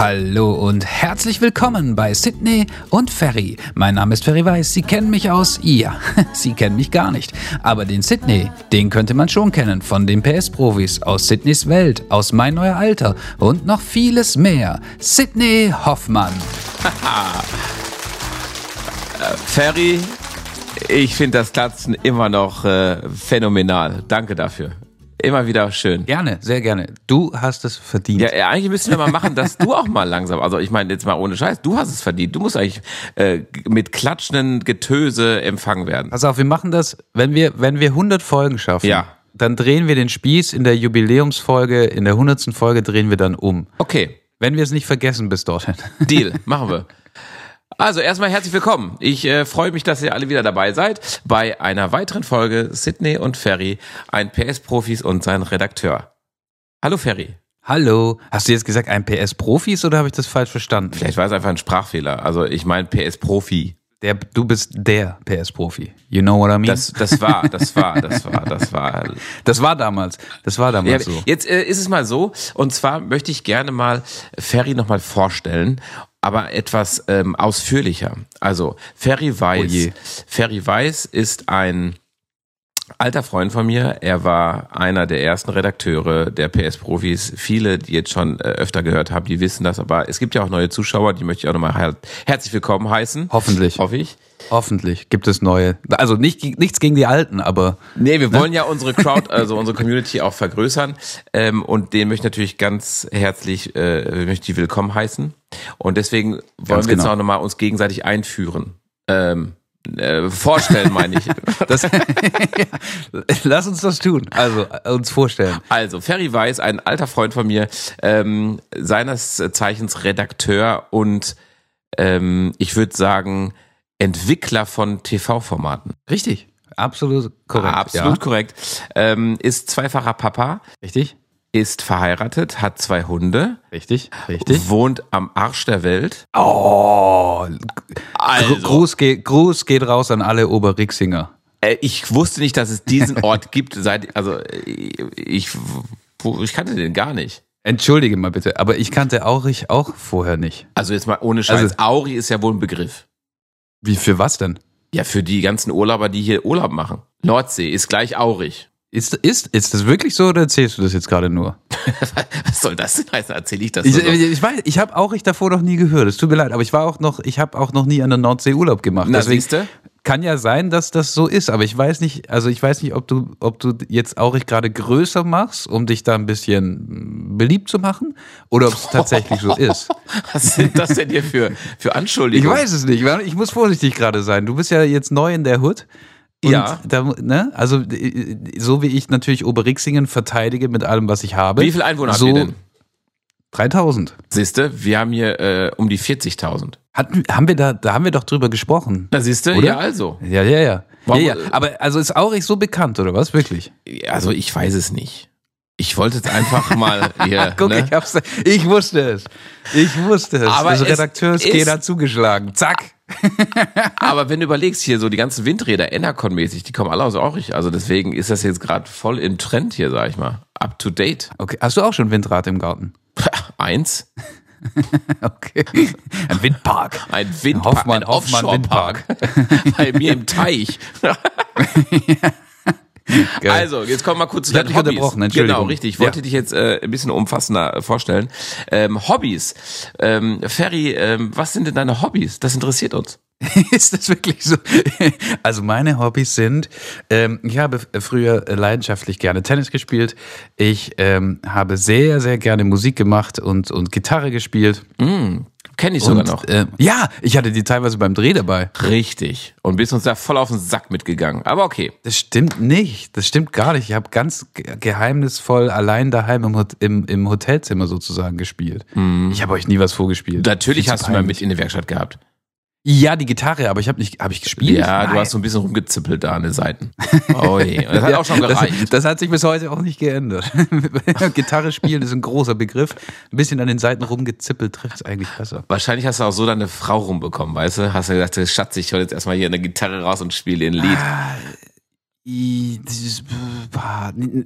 Hallo und herzlich willkommen bei Sydney und Ferry. Mein Name ist Ferry Weiß. Sie kennen mich aus, ja, Sie kennen mich gar nicht. Aber den Sydney, den könnte man schon kennen von den PS-Profis aus Sydneys Welt, aus Mein Neuer Alter und noch vieles mehr. Sydney Hoffmann. Ferry, ich finde das Klatschen immer noch äh, phänomenal. Danke dafür. Immer wieder schön. Gerne, sehr gerne. Du hast es verdient. Ja, ja, eigentlich müssen wir mal machen, dass du auch mal langsam, also ich meine jetzt mal ohne Scheiß, du hast es verdient. Du musst eigentlich äh, mit klatschenden Getöse empfangen werden. Pass auf, wir machen das, wenn wir, wenn wir 100 Folgen schaffen. Ja. Dann drehen wir den Spieß in der Jubiläumsfolge, in der 100. Folge drehen wir dann um. Okay, Wenn wir es nicht vergessen bis dorthin. Deal, machen wir. Also erstmal herzlich willkommen. Ich äh, freue mich, dass ihr alle wieder dabei seid bei einer weiteren Folge Sydney und Ferry, ein PS-Profis und sein Redakteur. Hallo Ferry. Hallo. Hast du jetzt gesagt, ein PS-Profis oder habe ich das falsch verstanden? Vielleicht war es einfach ein Sprachfehler. Also ich meine PS-Profi. Der, du bist der PS-Profi. You know what I mean? Das, das war, das war, das war, das war. das war damals. Das war Ja, damals so. Jetzt äh, ist es mal so, und zwar möchte ich gerne mal Ferry nochmal vorstellen, aber etwas ähm, ausführlicher. Also Ferry Oh Weiß. je. Ferry Weiß ist ein alter Freund von mir. Er war einer der ersten Redakteure der PS-Profis. Viele, die jetzt schon äh, öfter gehört haben, die wissen das, aber es gibt ja auch neue Zuschauer, die möchte ich auch nochmal her herzlich willkommen heißen. Hoffentlich. Hoffe ich. Hoffentlich gibt es neue. Also nicht, nichts gegen die alten, aber Nee, wir wollen ja unsere Crowd, also unsere Community auch vergrößern. Ähm, und den möchte ich natürlich ganz herzlich äh, möchte ich willkommen heißen. Und deswegen wollen Ganz wir jetzt genau. auch nochmal uns gegenseitig einführen. Ähm, äh, vorstellen, meine ich. das, lass uns das tun. Also äh, uns vorstellen. Also, Ferry Weiß, ein alter Freund von mir, ähm, seines Zeichens Redakteur und ähm, ich würde sagen, Entwickler von TV-Formaten. Richtig. Absolut korrekt. Absolut Ja. korrekt. Ähm, ist zweifacher Papa, Richtig. Ist verheiratet, hat zwei Hunde, Richtig. Richtig. wohnt am Arsch der Welt. Oh, Also, Gruß, geht, Gruß geht raus an alle Oberrixinger. äh, ich wusste nicht, dass es diesen Ort gibt, seit, also, ich, ich kannte den gar nicht. Entschuldige mal bitte, aber ich kannte Aurich auch vorher nicht. Also jetzt mal ohne Scheiß. Also- Auri ist ja wohl ein Begriff. Wie für was denn? Ja, für die ganzen Urlauber, die hier Urlaub machen. Nordsee ist gleich Aurig. Ist, ist, ist das wirklich so oder erzählst du das jetzt gerade nur? Was soll das denn heißen? Erzähle ich das Ich, ich weiß, ich habe Aurich davor noch nie gehört. Es tut mir leid, aber ich war auch noch, ich habe auch noch nie an der Nordsee Urlaub gemacht. Na, Deswegen siehste? kann ja sein, dass das so ist, aber ich weiß nicht, also ich weiß nicht, ob du, ob du jetzt Aurich gerade größer machst, um dich da ein bisschen beliebt zu machen, oder ob es tatsächlich so ist. Was sind das denn hier für, für Ich Anschuldigungen? weiß es nicht. Ich muss vorsichtig gerade sein. Du bist ja jetzt neu in der Hood. Und Ja. Da, ne? Also äh, so wie ich natürlich Oberrixingen verteidige mit allem, was ich habe. Wie viele Einwohner so habt ihr denn? 3000. Siehste, wir haben hier äh, um die 40.000. Hatten, haben wir da, da haben wir doch drüber gesprochen. Na siehste, Oder? ja also. Ja, ja, ja. ja, Warum- ja. Aber also ist Aurich so bekannt, oder was? Wirklich? Also ich weiß es nicht. Ich wollte jetzt einfach mal hier. Guck, ne? ich hab's. Ich wusste es. Ich wusste es. Aber das es Redakteurskehl ist- zugeschlagen. Zack. Aber wenn du überlegst, hier so die ganzen Windräder, Enercon-mäßig, die kommen alle aus Aurich. Also deswegen ist das jetzt gerade voll in Trend hier, sag ich mal. Up to date. Okay. Hast du auch schon Windrad im Garten? Eins. Okay. Ein Windpark. Ein Windpark, Hoffmann- ein Hoffmann Offshore-Park. Bei mir im Teich. Geil. Also, jetzt kommen wir mal kurz zu Ich deinen Hobbys. unterbrochen, Entschuldigung. Genau, richtig. Ich wollte Ja. dich jetzt äh, ein bisschen umfassender äh, vorstellen. Ähm, Hobbys. Ähm, Ferry, ähm, was sind denn deine Hobbys? Das interessiert uns. Ist das wirklich so? Also meine Hobbys sind, ähm, ich habe früher leidenschaftlich gerne Tennis gespielt. Ich ähm, habe sehr, sehr gerne Musik gemacht und, und Gitarre gespielt. Kenne ich sogar und, noch. Ähm, ja, ich hatte die teilweise beim Dreh dabei. Richtig. Und bist uns da voll auf den Sack mitgegangen. Aber okay. Das stimmt nicht. Das stimmt gar nicht. Ich habe ganz ge- geheimnisvoll allein daheim im, im, im Hotelzimmer sozusagen gespielt. Ich habe euch nie was vorgespielt. Natürlich hast du mal mit in der Werkstatt gehabt. Ja, die Gitarre, aber ich habe nicht, habe ich gespielt? Ja, du Nein. hast so ein bisschen rumgezippelt da an den Seiten. Oh je. Das hat auch schon gereicht. Das, das hat sich bis heute auch nicht geändert. Gitarre spielen ist ein großer Begriff. Ein bisschen an den Seiten rumgezippelt trifft es eigentlich besser. Wahrscheinlich hast du auch so deine Frau rumbekommen, weißt du? Hast du gesagt, Schatz, ich hol jetzt erstmal hier eine Gitarre raus und spiele ein Lied. N-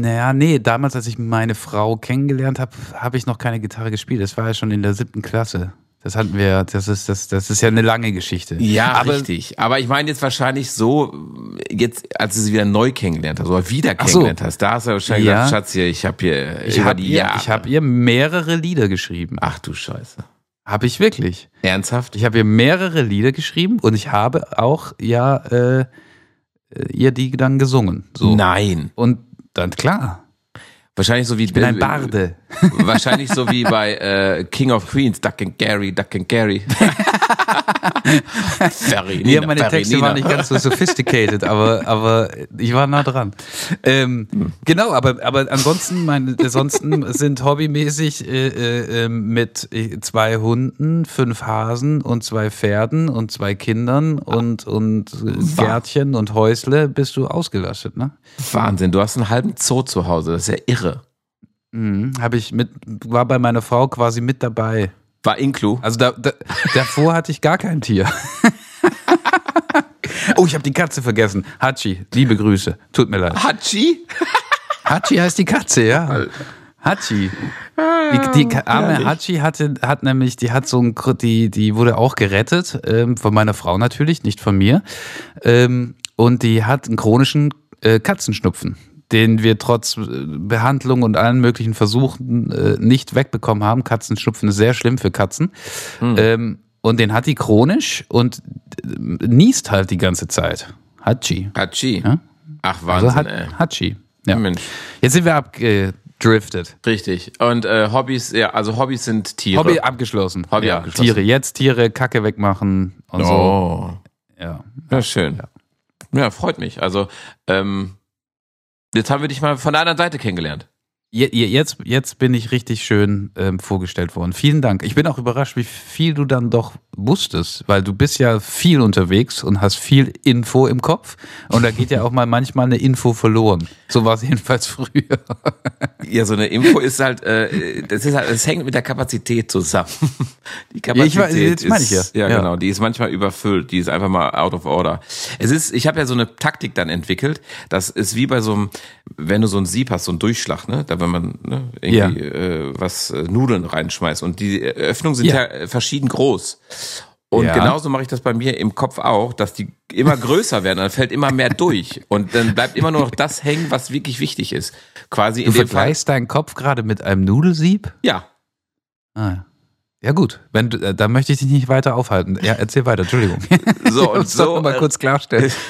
Naja, nee, damals, als ich meine Frau kennengelernt habe, habe ich noch keine Gitarre gespielt. Das war ja schon in der siebten Klasse. Das hatten wir, das ist, das, das ist ja eine lange Geschichte. Ja, aber richtig. Aber ich meine jetzt wahrscheinlich so, jetzt, als du sie wieder neu kennengelernt hast oder wieder Ach so. kennengelernt hast, da hast du wahrscheinlich Ja. gesagt, Schatz, hier, ich habe hier ich über habe die ihr, Jahre. ich hab ihr mehrere Lieder geschrieben. Ach du Scheiße. Habe ich wirklich. Ernsthaft? Ich habe ihr mehrere Lieder geschrieben und ich habe auch ja äh, ihr die dann gesungen. So. Nein. Und dann klar, Wahrscheinlich so wie ich bin ein Barde. Wahrscheinlich so wie bei äh, King of Queens, Duck and Gary, Duck and Gary. Ferinina, Ja, meine Texte Ferinina. waren nicht ganz so sophisticated, aber, aber ich war nah dran. Ähm, genau, aber, aber ansonsten, meine, ansonsten sind hobbymäßig äh, äh, äh, mit äh, zwei Hunden, fünf Hasen und zwei Pferden und zwei Kindern und, und Gärtchen und Häusle bist du ausgelastet, ne? Wahnsinn, du hast einen halben Zoo zu Hause, das ist ja irre. Mhm, habe ich mit, war bei meiner Frau quasi mit dabei. War Inklu. Also da, da, davor hatte ich gar kein Tier. oh, ich habe die Katze vergessen. Hachi, liebe Grüße. Tut mir leid. Hachi? Hachi heißt die Katze, ja. Hachi. Die, die arme herrlich. Hachi hatte, hat nämlich, die hat so ein, die, die wurde auch gerettet, ähm, von meiner Frau natürlich, nicht von mir. Ähm, und die hat einen chronischen äh, Katzenschnupfen, den wir trotz äh, Behandlung und allen möglichen Versuchen äh, nicht wegbekommen haben. Katzenschnupfen ist sehr schlimm für Katzen. Ähm, und den hat die chronisch und äh, niest halt die ganze Zeit. Hachi. Hachi. Ja? Ach, Also Wahnsinn, hat, ey. Hachi. Ja. Mensch. Jetzt sind wir abgedriftet. Richtig. Und äh, Hobbys, ja, also Hobbys sind Tiere. Hobby abgeschlossen. Hobby ja, abgeschlossen. Tiere. Jetzt Tiere, Kacke wegmachen und so. Oh. Ja. Ja, schön. Ja. freut mich. Also, ähm, jetzt haben wir dich mal von der anderen Seite kennengelernt. Je, je, jetzt, jetzt bin ich richtig schön ähm, vorgestellt worden. Vielen Dank. Ich bin auch überrascht, wie viel du dann doch wusstest, weil du bist ja viel unterwegs und hast viel Info im Kopf. Und da geht ja auch mal manchmal eine Info verloren. So war es jedenfalls früher. Ja, so eine Info ist halt, äh, das ist halt, es hängt mit der Kapazität zusammen. Die Kapazität ich weiß, jetzt meine ich ist, ja. ja, Ja. genau, die ist manchmal überfüllt, die ist einfach mal out of order. Es ist, ich habe ja so eine Taktik dann entwickelt, das ist wie bei so einem, wenn du so ein Sieb hast, so ein Durchschlag, ne, da wenn man ne, irgendwie äh, was äh, Nudeln reinschmeißt und die Öffnungen sind ja, Ja. äh, verschieden groß. Und Ja. genauso mache ich das bei mir im Kopf auch, dass die immer größer werden, dann fällt immer mehr durch und dann bleibt immer nur noch das hängen, was wirklich wichtig ist. Quasi Du in dem Fall. vergleichst deinen Kopf gerade mit einem Nudelsieb? Ja, Ah, ja. Ja gut, wenn äh, da möchte ich dich nicht weiter aufhalten. Ja, erzähl weiter, Entschuldigung. So, und so, mal äh, kurz klarstellen.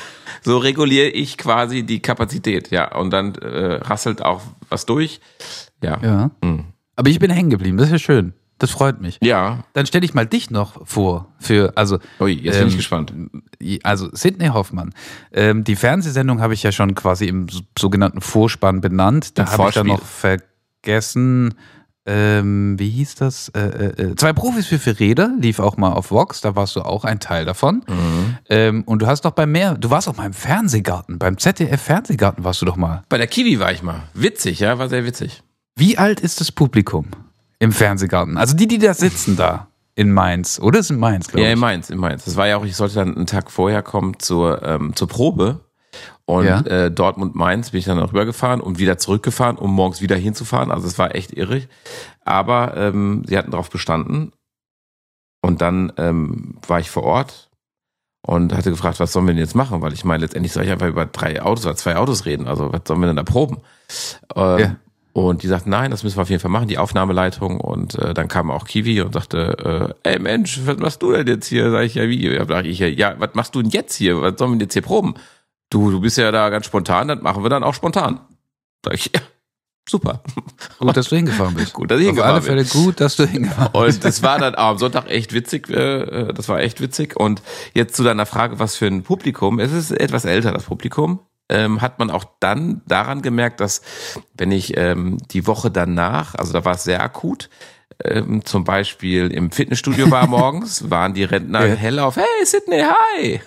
so reguliere ich quasi die Kapazität, ja. Und dann äh, rasselt auch was durch. Ja. Ja. Mhm. Aber ich bin hängen geblieben, das ist ja schön. Das freut mich. ja. Dann stelle ich mal dich noch vor für, also, Ui, jetzt bin ich Ähm, gespannt. also Sidney Hoffmann. Ähm, die Fernsehsendung habe ich ja schon quasi im so- sogenannten Vorspann benannt. Da habe ich dann noch vergessen, ähm, wie hieß das? Äh, äh, äh, zwei Profis für vier Räder lief auch mal auf Vox, da warst du auch ein Teil davon. Mhm. Ähm, und du hast doch bei mehr, du warst auch mal im Fernsehgarten, beim ZDF Fernsehgarten warst du doch mal. Bei der Kiwi war ich mal. Witzig, ja, war sehr witzig. Wie alt ist das Publikum im Fernsehgarten? Also die, die da sitzen da in Mainz, oder? Das ist in Mainz, glaube Ja, ich. in Mainz, in Mainz. Das war ja auch, ich sollte dann einen Tag vorher kommen zur, ähm, zur Probe. Und Ja. äh, Dortmund-Mainz bin ich dann noch rübergefahren und wieder zurückgefahren, um morgens wieder hinzufahren. Also es war echt irrig. Aber ähm, sie hatten darauf bestanden. Und dann ähm, war ich vor Ort und hatte gefragt, was sollen wir denn jetzt machen? Weil ich meine, letztendlich soll ich einfach über drei Autos oder zwei Autos reden. Also was sollen wir denn da proben? Ähm, Ja. Und die sagten, nein, das müssen wir auf jeden Fall machen, die Aufnahmeleitung. Und äh, dann kam auch Kiwi und sagte, äh, ey Mensch, was machst du denn jetzt hier? Sag ich, ja, wie? Ja, sag ich, ja, ja, was machst du denn jetzt hier? Was sollen wir denn jetzt hier proben? Du, du bist ja da ganz spontan, das machen wir dann auch spontan. Sag ich, ja, super. Gut, dass du hingefahren bist. Gut, dass ich Auf hingefahren alle Fälle gut, dass du hingefahren bist. Und das war dann am Sonntag echt witzig, äh, das war echt witzig. Und jetzt zu deiner Frage, was für ein Publikum, es ist etwas älter, das Publikum, ähm, hat man auch dann daran gemerkt, dass wenn ich ähm, die Woche danach, also da war es sehr akut, ähm, zum Beispiel im Fitnessstudio war morgens, waren die Rentner Ja. hell auf, hey Sydney, hi.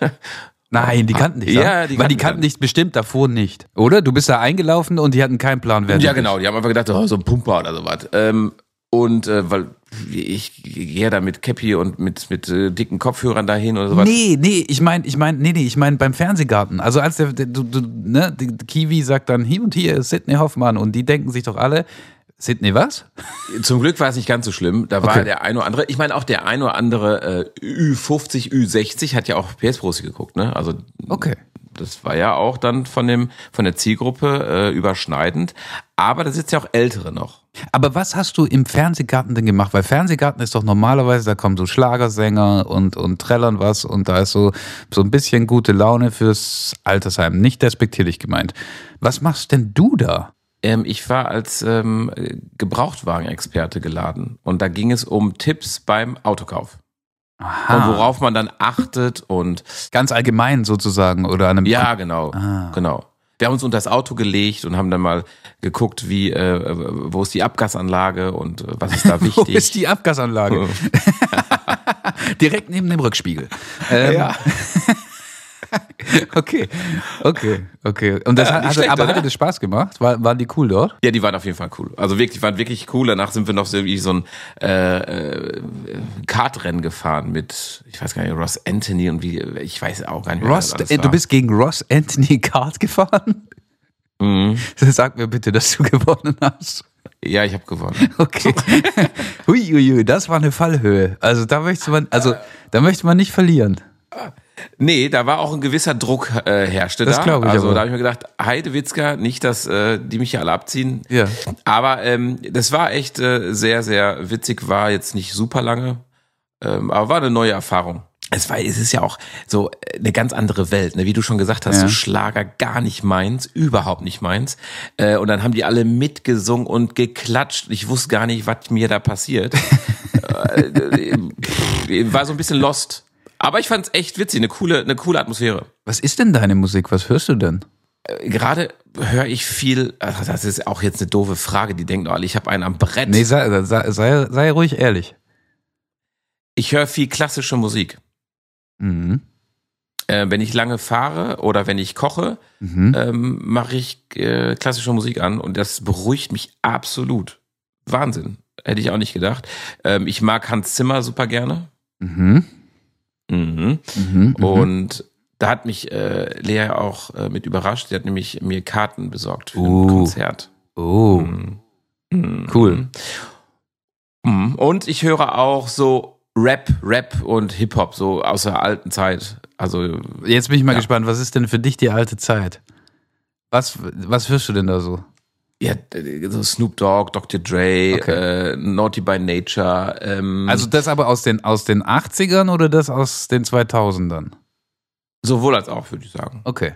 Nein, die kannten dich. Ja, die Weil die kannten kannten dich bestimmt davor nicht. Oder? Du bist da eingelaufen und die hatten keinen Plan, wer Ja, genau, die haben einfach gedacht, oh, so ein Pumper oder sowas. Ähm, Und äh, weil ich gehe da mit Cappy und mit, mit äh, dicken Kopfhörern dahin oder sowas. Nee, nee, ich meine, ich meine, nee, nee, ich meine beim Fernsehgarten. Also als der, der du, du, ne, Kiwi sagt dann hier und hier ist Sidney Hoffmann und die denken sich doch alle, Sidney was? Zum Glück war es nicht ganz so schlimm. Da war Okay. der ein oder andere, ich meine auch der ein oder andere äh, Ü50, Ü60 hat ja auch PS Prosi geguckt, ne? Also Okay. das war ja auch dann von dem von der Zielgruppe äh, überschneidend. Aber da sitzen ja auch Ältere noch. Aber was hast du im Fernsehgarten denn gemacht? Weil Fernsehgarten ist doch normalerweise, da kommen so Schlagersänger und, und trällern was und da ist so, so ein bisschen gute Laune fürs Altersheim. Nicht despektierlich gemeint. Was machst denn du da? Ähm, ich war als ähm, Gebrauchtwagenexperte geladen und da ging es um Tipps beim Autokauf. Und worauf man dann achtet und Ganz allgemein sozusagen oder an einem ja, genau, Ah. genau. Wir haben uns unter das Auto gelegt und haben dann mal geguckt, wie äh, wo ist die Abgasanlage und äh, was ist da Wo wichtig. ist die Abgasanlage? Direkt neben dem Rückspiegel. Ähm, ja. Okay, okay, okay. Und das Ja, hat, nicht also, schlecht, aber oder? hat dir das Spaß gemacht? War, waren die cool dort? ja, die waren auf jeden Fall cool. Also wirklich, die waren wirklich cool. Danach sind wir noch so wie so ein äh, äh, Kartrennen gefahren mit, ich weiß gar nicht, Ross Anthony und wie, ich weiß auch gar nicht mehr. Ross, äh, du bist gegen Ross Anthony Kart gefahren? Mhm. Sag mir bitte, dass du gewonnen hast. Ja, ich habe gewonnen. Okay. Huiuiui, das war eine Fallhöhe. Also da möchte man, also da möchte man nicht verlieren. Nee, da war auch ein gewisser Druck äh, herrschte Das da. ich Also aber. da habe ich mir gedacht, Heidewitzka, nicht, dass äh, die mich hier alle abziehen. Ja. Aber ähm, das war echt äh, sehr, sehr witzig, war jetzt nicht super lange, ähm, aber war eine neue Erfahrung. Es war, es ist ja auch so äh, eine ganz andere Welt, ne? wie du schon gesagt hast, Ja. so Schlager gar nicht meins, überhaupt nicht meins. Äh, und dann haben die alle mitgesungen und geklatscht. Ich wusste gar nicht, was mir da passiert. äh, äh, war so ein bisschen lost. Aber ich fand's echt witzig, eine coole, eine coole Atmosphäre. Was ist denn deine Musik? Was hörst du denn? Äh, Gerade höre ich viel, ach, das ist auch jetzt eine doofe Frage, die denken alle, ich habe einen am Brett. Nee, sei, sei, sei, sei ruhig ehrlich. Ich höre viel klassische Musik. Mhm. Äh, wenn ich lange fahre oder wenn ich koche, Mhm. ähm, mache ich äh, klassische Musik an und das beruhigt mich absolut. Wahnsinn. Hätte ich auch nicht gedacht. Ähm, ich mag Hans Zimmer super gerne. Mhm. Mhm. Mhm. Mhm. Und da hat mich äh, Lea auch äh, mit überrascht. Sie hat nämlich mir Karten besorgt für Uh. ein Konzert. Oh, Mhm. cool. Mhm. Und ich höre auch so Rap, Rap und Hip-Hop, so aus der alten Zeit. Also, Jetzt bin ich mal Ja. gespannt, was ist denn für dich die alte Zeit? Was, was hörst du denn da so? Ja, so Snoop Dogg, Dr. Dre, Okay. äh, Naughty by Nature. Ähm, Also das aber aus den, aus den 80ern oder das aus den 2000ern? sowohl als auch, würde ich sagen. Okay.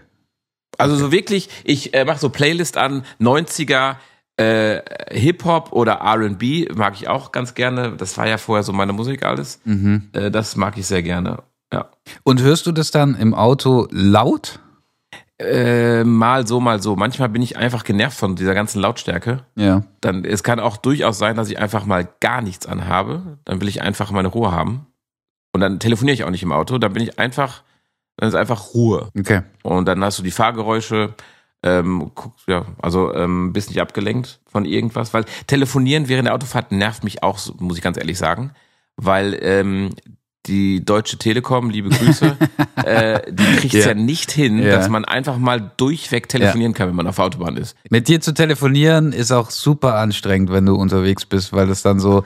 Also so wirklich, ich äh, mache so Playlist an, 90er, äh, Hip-Hop oder R&B mag ich auch ganz gerne. Das war ja vorher so meine Musik alles. Mhm. Äh, das mag ich sehr gerne. Ja. Und hörst du das dann im Auto laut? Äh, mal so, mal so. Manchmal bin ich einfach genervt von dieser ganzen Lautstärke. Ja. Dann, es kann auch durchaus sein, dass ich einfach mal gar nichts anhabe. Dann will ich einfach meine Ruhe haben. Und dann telefoniere ich auch nicht im Auto. Dann bin ich einfach, dann ist einfach Ruhe. Okay. Und dann hast du die Fahrgeräusche, ähm, guckst, ja, also ähm, bist nicht abgelenkt von irgendwas. Weil telefonieren während der Autofahrt nervt mich auch, muss ich ganz ehrlich sagen. Weil ähm, die Deutsche Telekom, liebe Grüße, äh, die kriegt es Ja. ja. nicht hin, Ja. dass man einfach mal durchweg telefonieren kann, wenn man auf der Autobahn ist. Mit dir zu telefonieren ist auch super anstrengend, wenn du unterwegs bist, weil es dann so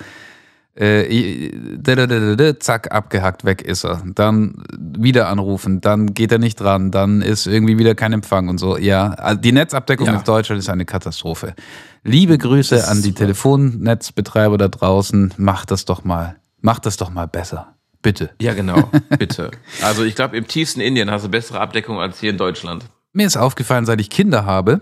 äh, zack, abgehackt, weg ist er. Dann wieder anrufen, dann geht er nicht dran, dann ist irgendwie wieder kein Empfang und so. Ja, also die Netzabdeckung Ja. in Deutschland ist eine Katastrophe. Liebe Grüße an die Telefonnetzbetreiber da draußen, macht das doch mal, macht das doch mal besser. Bitte. Ja, genau, bitte. Also ich glaube, im tiefsten Indien hast du bessere Abdeckung als hier in Deutschland. Mir ist aufgefallen, seit ich Kinder habe,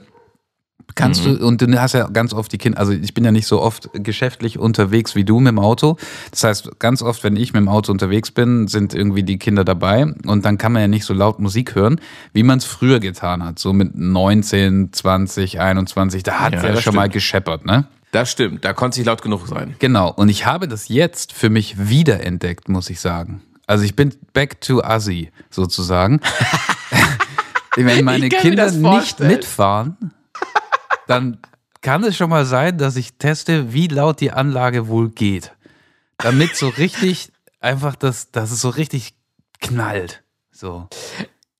kannst du, und du hast ja ganz oft die Kinder, also ich bin ja nicht so oft geschäftlich unterwegs wie du mit dem Auto. Das heißt, ganz oft, wenn ich mit dem Auto unterwegs bin, sind irgendwie die Kinder dabei und dann kann man ja nicht so laut Musik hören, wie man es früher getan hat. So mit 19, 20, 21, da hat Ja, es ja, schon mal stimmt. gescheppert, ne? Das stimmt, da konnte nicht laut genug sein. Genau. Und ich habe das jetzt für mich wiederentdeckt, muss ich sagen. Also ich bin back to Assi, sozusagen. Wenn meine Ich Kinder nicht mitfahren, dann kann es schon mal sein, dass ich teste, wie laut die Anlage wohl geht. Damit so richtig, einfach, das, dass es so richtig knallt. So.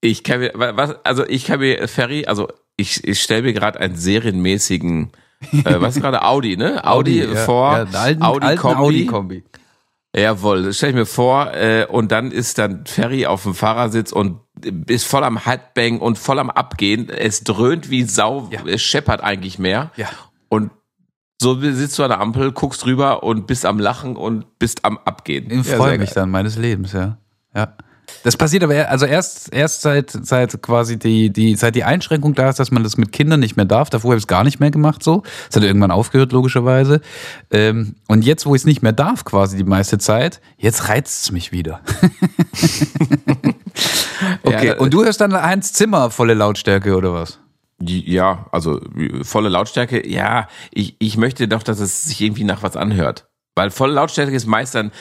Ich kann mir, was, also ich kann mir, Ferry, also ich, ich stelle mir gerade einen serienmäßigen, äh, was ist gerade Audi, ne? Audi, Audi vor, ja, alten, Audi, Kombi. Audi Kombi. Jawohl, das stelle ich mir vor. Äh, und dann ist dann Ferry auf dem Fahrersitz und ist voll am Headbang und voll am Abgehen. Es dröhnt wie Sau, ja. es scheppert eigentlich mehr. Ja. Und so sitzt du an der Ampel, guckst rüber und bist am Lachen und bist am Abgehen. Ich ja, freue mich geil. dann meines Lebens, ja. Ja. Das passiert aber also erst, erst seit, seit quasi die, die, seit die Einschränkung da ist, dass man das mit Kindern nicht mehr darf. Davor habe ich es gar nicht mehr gemacht so. Das hat irgendwann aufgehört, logischerweise. Ähm, und jetzt, wo ich es nicht mehr darf, quasi die meiste Zeit, jetzt reizt es mich wieder. okay, ja, und du hörst dann eins Zimmer volle Lautstärke oder was? Ja, also volle Lautstärke, ja, ich, ich möchte doch, dass es sich irgendwie nach was anhört. Weil volle Lautstärke ist meist dann,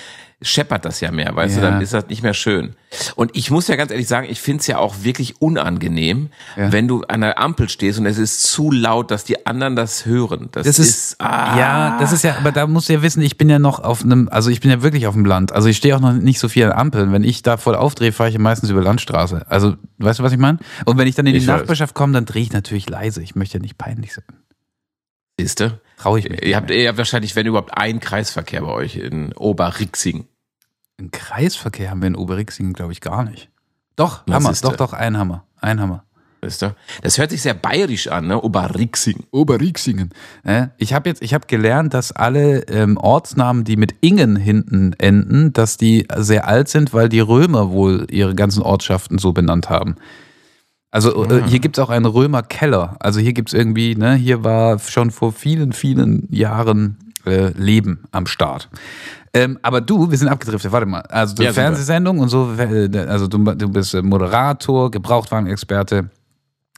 scheppert das ja mehr, weißt ja. du, dann ist das nicht mehr schön. Und ich muss ja ganz ehrlich sagen, ich find's ja auch wirklich unangenehm, ja. wenn du an der Ampel stehst und es ist zu laut, dass die anderen das hören. Das, das ist, ist ah. ja, das ist ja, aber da musst du ja wissen, ich bin ja noch auf einem, also ich bin ja wirklich auf dem Land. Also ich stehe auch noch nicht so viel an Ampeln. Wenn ich da voll aufdrehe, fahre ich meistens über Landstraße. Also, weißt du, was ich meine? Und wenn ich dann in die ich Nachbarschaft komme, dann drehe ich natürlich leise. Ich möchte ja nicht peinlich sein. Siehst du? Traue ich mich. Ihr habt, ihr habt wahrscheinlich, wenn überhaupt, einen Kreisverkehr bei euch in Oberrixing. Einen Kreisverkehr haben wir in Oberrixingen, glaube ich, gar nicht. Doch, Was Hammer, doch, doch, ein Hammer. Ein Hammer. Das hört sich sehr bayerisch an, ne? Oberrixingen. Oberrixingen. Ich habe jetzt, ich habe gelernt, dass alle ähm, Ortsnamen, die mit Ingen hinten enden, dass die sehr alt sind, weil die Römer wohl ihre ganzen Ortschaften so benannt haben. Also äh, ah. hier gibt es auch einen Römerkeller. Also hier gibt es irgendwie, ne, hier war schon vor vielen, vielen Jahren äh, Leben am Start. Ähm, aber du, wir sind abgedriftet, warte mal. Also du ja, Fernsehsendung und so, äh, also du, du bist Moderator, Gebrauchtwagenexperte.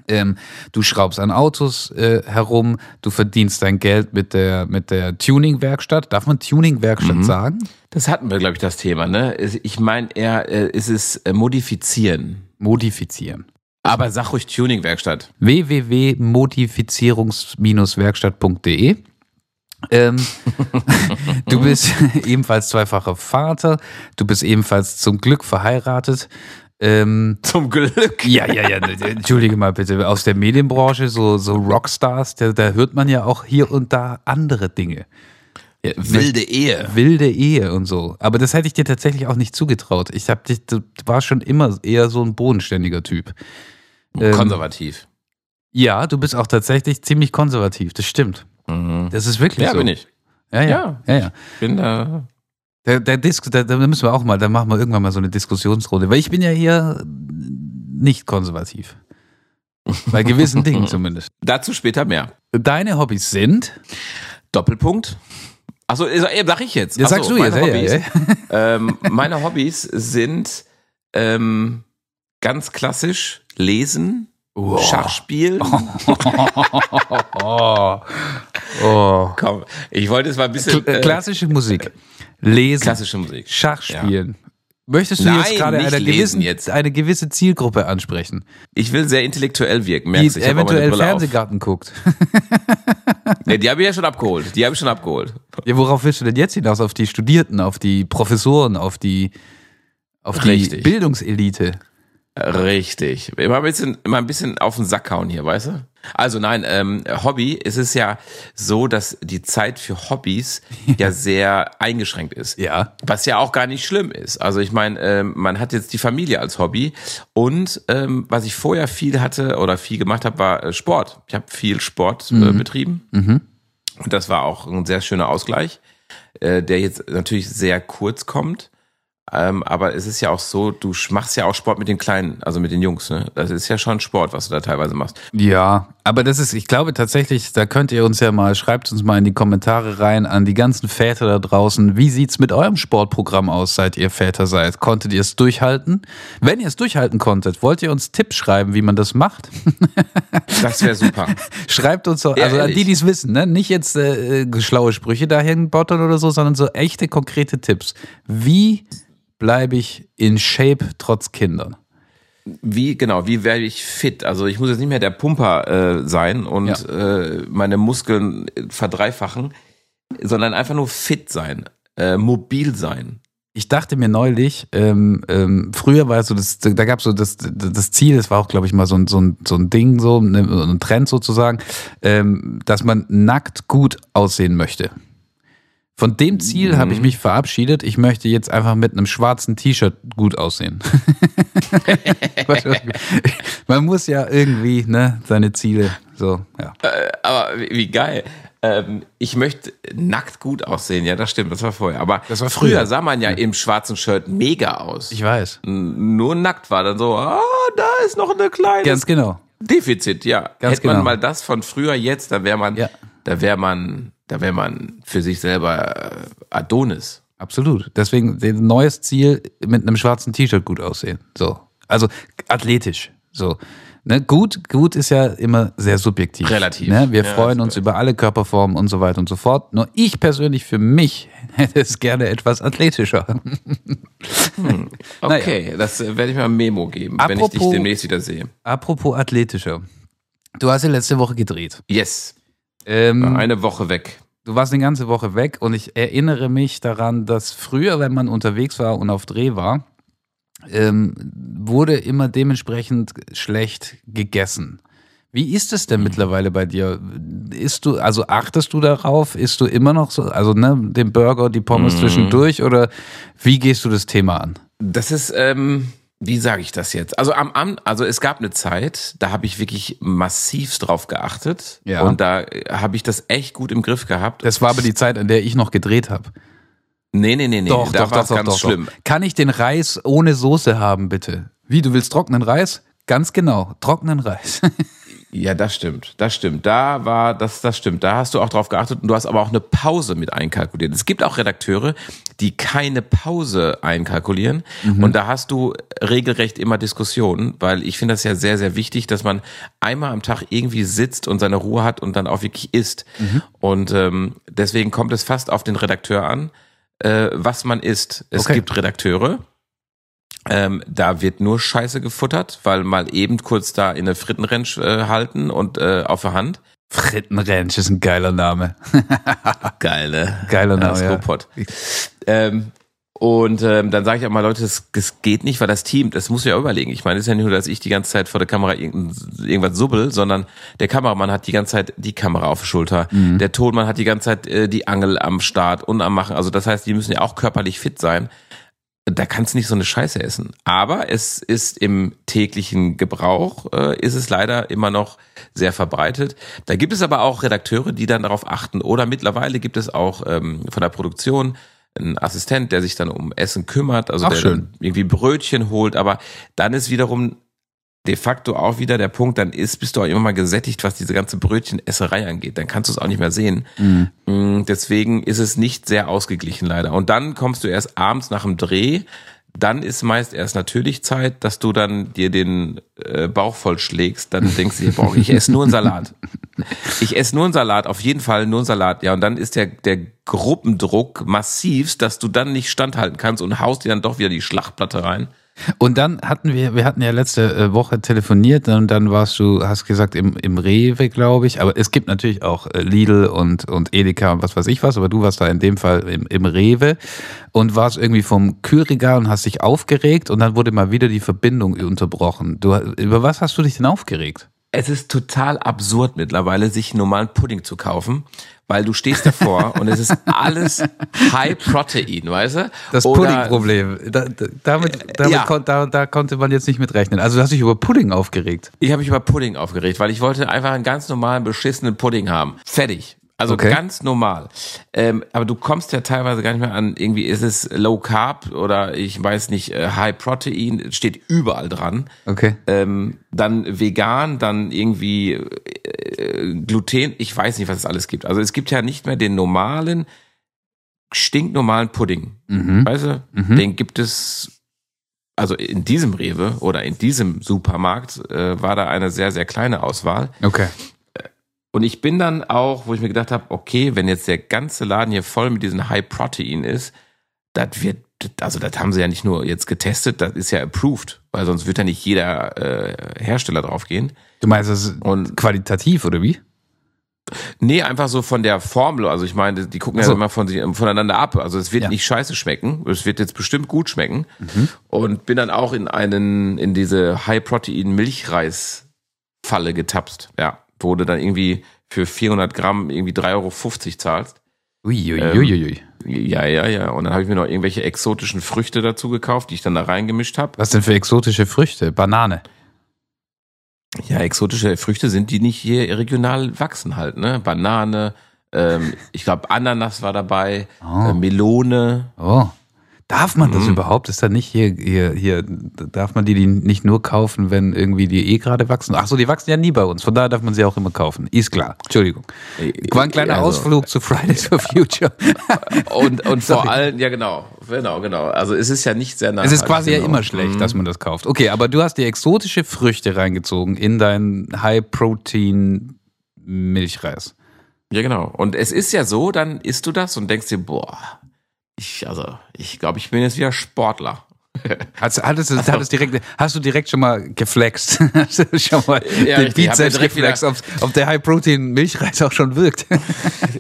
Ähm, du schraubst an Autos äh, herum, du verdienst dein Geld mit der, mit der Tuning-Werkstatt. Darf man Tuning-Werkstatt mhm. sagen? Das hatten wir, glaube ich, das Thema. Ne? Ich meine, eher äh, ist es äh, modifizieren. Modifizieren. Aber sag ruhig Tuning-Werkstatt. www.modifizierungs-werkstatt.de ähm, du bist ebenfalls zweifacher Vater. Du bist ebenfalls zum Glück verheiratet. Ähm, zum Glück? Ja, ja, ja. Entschuldige mal bitte. Aus der Medienbranche, so, so Rockstars, da, da hört man ja auch hier und da andere Dinge. Ja, wilde Ehe. Wilde Ehe und so. Aber das hätte ich dir tatsächlich auch nicht zugetraut. Ich hab dich, du warst schon immer eher so ein bodenständiger Typ. Ähm, konservativ. Ja, du bist auch tatsächlich ziemlich konservativ. Das stimmt. Mhm. Das ist wirklich ja, so. Ja, bin ich. Ja, ja. ja, ja. Bin da. Disk, da, da müssen wir auch mal, da machen wir irgendwann mal so eine Diskussionsrunde, weil ich bin ja hier nicht konservativ. Bei gewissen Dingen zumindest. Dazu später mehr. Deine Hobbys sind? Doppelpunkt. Achso, sag ich jetzt. Ja, sagst du jetzt. Ja, Hobbys, ja, ja. Ähm, meine Hobbys sind ähm, ganz klassisch lesen, Wow. Schachspiel. Oh. oh. Komm, ich wollte es mal ein bisschen. Äh, klassische Musik. Lesen. Klassische Musik. Schachspielen. Ja. Möchtest du Nein, jetzt gerade eine, gewissen, jetzt. eine gewisse Zielgruppe ansprechen? Ich will sehr intellektuell wirken, merkst du? Die eventuell Fernsehgarten auf. guckt. nee, die habe ich ja schon abgeholt. Die habe ich schon abgeholt. Ja, worauf willst du denn jetzt hinaus? Auf die Studierten, auf die Professoren, auf die, auf die Bildungselite? Richtig. Immer ein bisschen, immer ein bisschen auf den Sack hauen hier, weißt du? Also nein, ähm, Hobby, es ist ja so, dass die Zeit für Hobbys ja sehr eingeschränkt ist. Ja. Was ja auch gar nicht schlimm ist. Also ich meine, ähm, man hat jetzt die Familie als Hobby und ähm, was ich vorher viel hatte oder viel gemacht habe, war äh, Sport. Ich habe viel Sport äh, mhm. betrieben mhm. und das war auch ein sehr schöner Ausgleich, äh, der jetzt natürlich sehr kurz kommt. Ähm, aber es ist ja auch so, du machst ja auch Sport mit den Kleinen, also mit den Jungs. Ne? Das ist ja schon Sport, was du da teilweise machst. Ja, aber das ist, ich glaube tatsächlich, da könnt ihr uns ja mal, schreibt uns mal in die Kommentare rein an die ganzen Väter da draußen. Wie sieht's mit eurem Sportprogramm aus, seit ihr Väter seid? Konntet ihr es durchhalten? Wenn ihr es durchhalten konntet, wollt ihr uns Tipps schreiben, wie man das macht? Das wäre super. Schreibt uns so, also an die, die es wissen, ne? nicht jetzt äh, schlaue Sprüche dahin bottern oder so, sondern so echte, konkrete Tipps. Wie bleibe ich in Shape trotz Kindern? Wie, genau, wie werde ich fit? Also ich muss jetzt nicht mehr der Pumper äh, sein und Ja. äh, meine Muskeln verdreifachen, sondern einfach nur fit sein, äh, mobil sein. Ich dachte mir neulich, ähm, ähm, früher war es so, das, da gab es so das, das Ziel, das war auch, glaube ich, mal so ein, so ein, so ein Ding, so ne, ein Trend sozusagen, ähm, dass man nackt gut aussehen möchte. Von dem Ziel habe ich mich verabschiedet. Ich möchte jetzt einfach mit einem schwarzen T-Shirt gut aussehen. Man muss ja irgendwie ne, seine Ziele so, ja. Äh, aber wie, wie geil. Ähm, ich möchte nackt gut aussehen, ja, das stimmt, das war vorher. Aber Das war früher früher. sah man ja im schwarzen Shirt mega aus. Ich weiß. Nur nackt war dann so, ah, da ist noch eine kleine Ganz genau. Defizit, ja. Ganz Hätte man genau. mal das von früher jetzt, da wäre man, Ja. da wäre man, da wäre man für sich selber äh, Adonis. Absolut. Deswegen ein neues Ziel mit einem schwarzen T-Shirt gut aussehen. So. Also athletisch. So. Ne, gut, gut ist ja immer sehr subjektiv. Relativ. Ne? Wir Ja, freuen das uns über alle Körperformen und so weiter und so fort. Nur ich persönlich für mich hätte es gerne etwas athletischer. Okay, das äh, werde ich mal ein Memo geben, wenn ich dich Apropos- demnächst wieder sehe. Apropos athletischer. Du hast ja letzte Woche gedreht. Yes, Ähm, eine Woche weg. Du warst eine ganze Woche weg und ich erinnere mich daran, dass früher, wenn man unterwegs war und auf Dreh war, ähm, wurde immer dementsprechend schlecht gegessen. Wie ist es denn mittlerweile bei dir? Isst du, also achtest du darauf? Isst du immer noch so, also ne, den Burger, die Pommes zwischendurch oder wie gehst du das Thema an? Das ist, ähm, wie sage ich das jetzt? Also am, am also es gab eine Zeit, da habe ich wirklich massivst drauf geachtet Ja. und da äh, habe ich das echt gut im Griff gehabt. Das war aber die Zeit, in der ich noch gedreht habe. nee, nee, nee, nee, Doch, da doch, war doch, ganz doch, schlimm. doch. Kann ich den Reis ohne Soße haben, bitte? Wie, du willst trockenen Reis? Ganz genau, trockenen Reis. Ja, das stimmt, das stimmt. Da war, das, das stimmt. Da hast du auch drauf geachtet und du hast aber auch eine Pause mit einkalkuliert. Es gibt auch Redakteure, die keine Pause einkalkulieren und da hast du regelrecht immer Diskussionen, weil ich finde das ja sehr, sehr wichtig, dass man einmal am Tag irgendwie sitzt und seine Ruhe hat und dann auch wirklich isst. Und ähm, deswegen kommt es fast auf den Redakteur an, äh, was man isst. Es Okay. gibt Redakteure, ähm, da wird nur Scheiße gefuttert, weil mal eben kurz da in eine Frittenrensch äh, halten und äh, auf der Hand. Frittenranch ist ein geiler Name. Geil, ne? Geiler Name, ja. Skopot. Ähm, und ähm, dann sage ich auch mal, Leute, das, das geht nicht, weil das Team, das muss ich ja überlegen. Ich meine, es ist ja nicht nur, dass ich die ganze Zeit vor der Kamera irgend, irgendwas subbel, sondern der Kameramann hat die ganze Zeit die Kamera auf der Schulter. Mhm. Der Tonmann hat die ganze Zeit äh, die Angel am Start und am Machen. Also das heißt, die müssen ja auch körperlich fit sein. Da kannst du nicht so eine Scheiße essen. Aber es ist im täglichen Gebrauch, äh, ist es leider immer noch sehr verbreitet. Da gibt es aber auch Redakteure, die dann darauf achten. Oder mittlerweile gibt es auch ähm, von der Produktion einen Assistent, der sich dann um Essen kümmert, also Ach, der irgendwie Brötchen holt. Aber dann ist wiederum de facto auch wieder der Punkt, dann ist, bist du auch immer mal gesättigt, was diese ganze Brötchenesserei angeht. Dann kannst du es auch nicht mehr sehen. Mm, Deswegen ist es nicht sehr ausgeglichen leider. Und dann kommst du erst abends nach dem Dreh. Dann ist meist erst natürlich Zeit, dass du dann dir den äh, Bauch vollschlägst. Dann denkst du dir, boah, ich esse nur einen Salat. Ich esse nur einen Salat, auf jeden Fall nur einen Salat. Ja, und dann ist der, der Gruppendruck massivst, dass du dann nicht standhalten kannst und haust dir dann doch wieder die Schlachtplatte rein. Und dann hatten wir, wir hatten ja letzte äh, Woche telefoniert und dann warst du, hast gesagt, im, im Rewe, glaube ich. Aber es gibt natürlich auch äh, Lidl und, und Edeka und was weiß ich was, aber du warst da in dem Fall im, im Rewe und warst irgendwie vom Kühlregal und hast dich aufgeregt und dann wurde mal wieder die Verbindung unterbrochen. Du, über was hast du dich denn aufgeregt? Es ist total absurd mittlerweile, sich einen normalen Pudding zu kaufen, weil du stehst davor und es ist alles High Protein, weißt du? Das Puddingproblem. Da, da, damit damit Ja. kon, da, da konnte man jetzt nicht mit rechnen. Also du hast dich über Pudding aufgeregt. Ich habe mich über Pudding aufgeregt, weil ich wollte einfach einen ganz normalen, beschissenen Pudding haben. Fertig. Also Okay. ganz normal. Ähm, aber du kommst ja teilweise gar nicht mehr an, irgendwie ist es Low Carb oder ich weiß nicht, äh, High Protein, steht überall dran. Okay. Ähm, dann vegan, dann irgendwie äh, Gluten, ich weiß nicht, was es alles gibt. Also es gibt ja nicht mehr den normalen, stinknormalen Pudding. Mhm. Weißt du? Den gibt es, also in diesem Rewe oder in diesem Supermarkt äh, war da eine sehr, sehr kleine Auswahl. Okay. Und ich bin dann auch, wo ich mir gedacht habe, okay, wenn jetzt der ganze Laden hier voll mit diesen High Protein ist, das wird, also das haben sie ja nicht nur jetzt getestet, das ist ja approved. weil sonst wird ja nicht jeder äh, Hersteller draufgehen. Du meinst das Und- qualitativ oder wie? Nee, einfach so von der Formel. Also ich meine, die gucken Ach so. ja immer von sich, voneinander ab. Also es wird Ja. nicht scheiße schmecken. Es wird jetzt bestimmt gut schmecken. Und bin dann auch in einen, in diese High-Protein-Milchreis-Falle getapst. Ja. Wo du dann irgendwie für 400 Gramm irgendwie 3,50 Euro zahlst. Uiuiuiui. Ja, ja, ja. Und dann habe ich mir noch irgendwelche exotischen Früchte dazu gekauft, die ich dann da reingemischt habe. Was denn für exotische Früchte? Banane. Ja, exotische Früchte sind, die nicht hier regional wachsen halt, ne? Banane, ähm, ich glaube Ananas war dabei, Oh. äh, Melone. Oh. Darf man das Mhm. überhaupt? Ist da nicht hier, hier, hier, darf man die, die nicht nur kaufen, wenn irgendwie die eh gerade wachsen? Ach so, die wachsen ja nie bei uns. Von daher darf man sie auch immer kaufen. Ist klar. Entschuldigung. War ein kleiner Also- Ausflug zu Fridays for Future. Und, und vor allem, ja genau, genau, genau. Also es ist ja nicht sehr nah. Es ist quasi ja genau. immer schlecht, dass man das kauft. Okay, aber du hast dir exotische Früchte reingezogen in deinen High-Protein-Milchreis. Ja, genau. Und es ist ja so, dann isst du das und denkst dir, boah, ich, also, ich glaube, ich bin jetzt wieder Sportler. Hast, hattest, du- hattest direkt, hast du direkt schon mal geflext? Hast du schon mal Ja, den Bizeps geflext, ob, ob der High-Protein-Milchreis auch schon wirkt?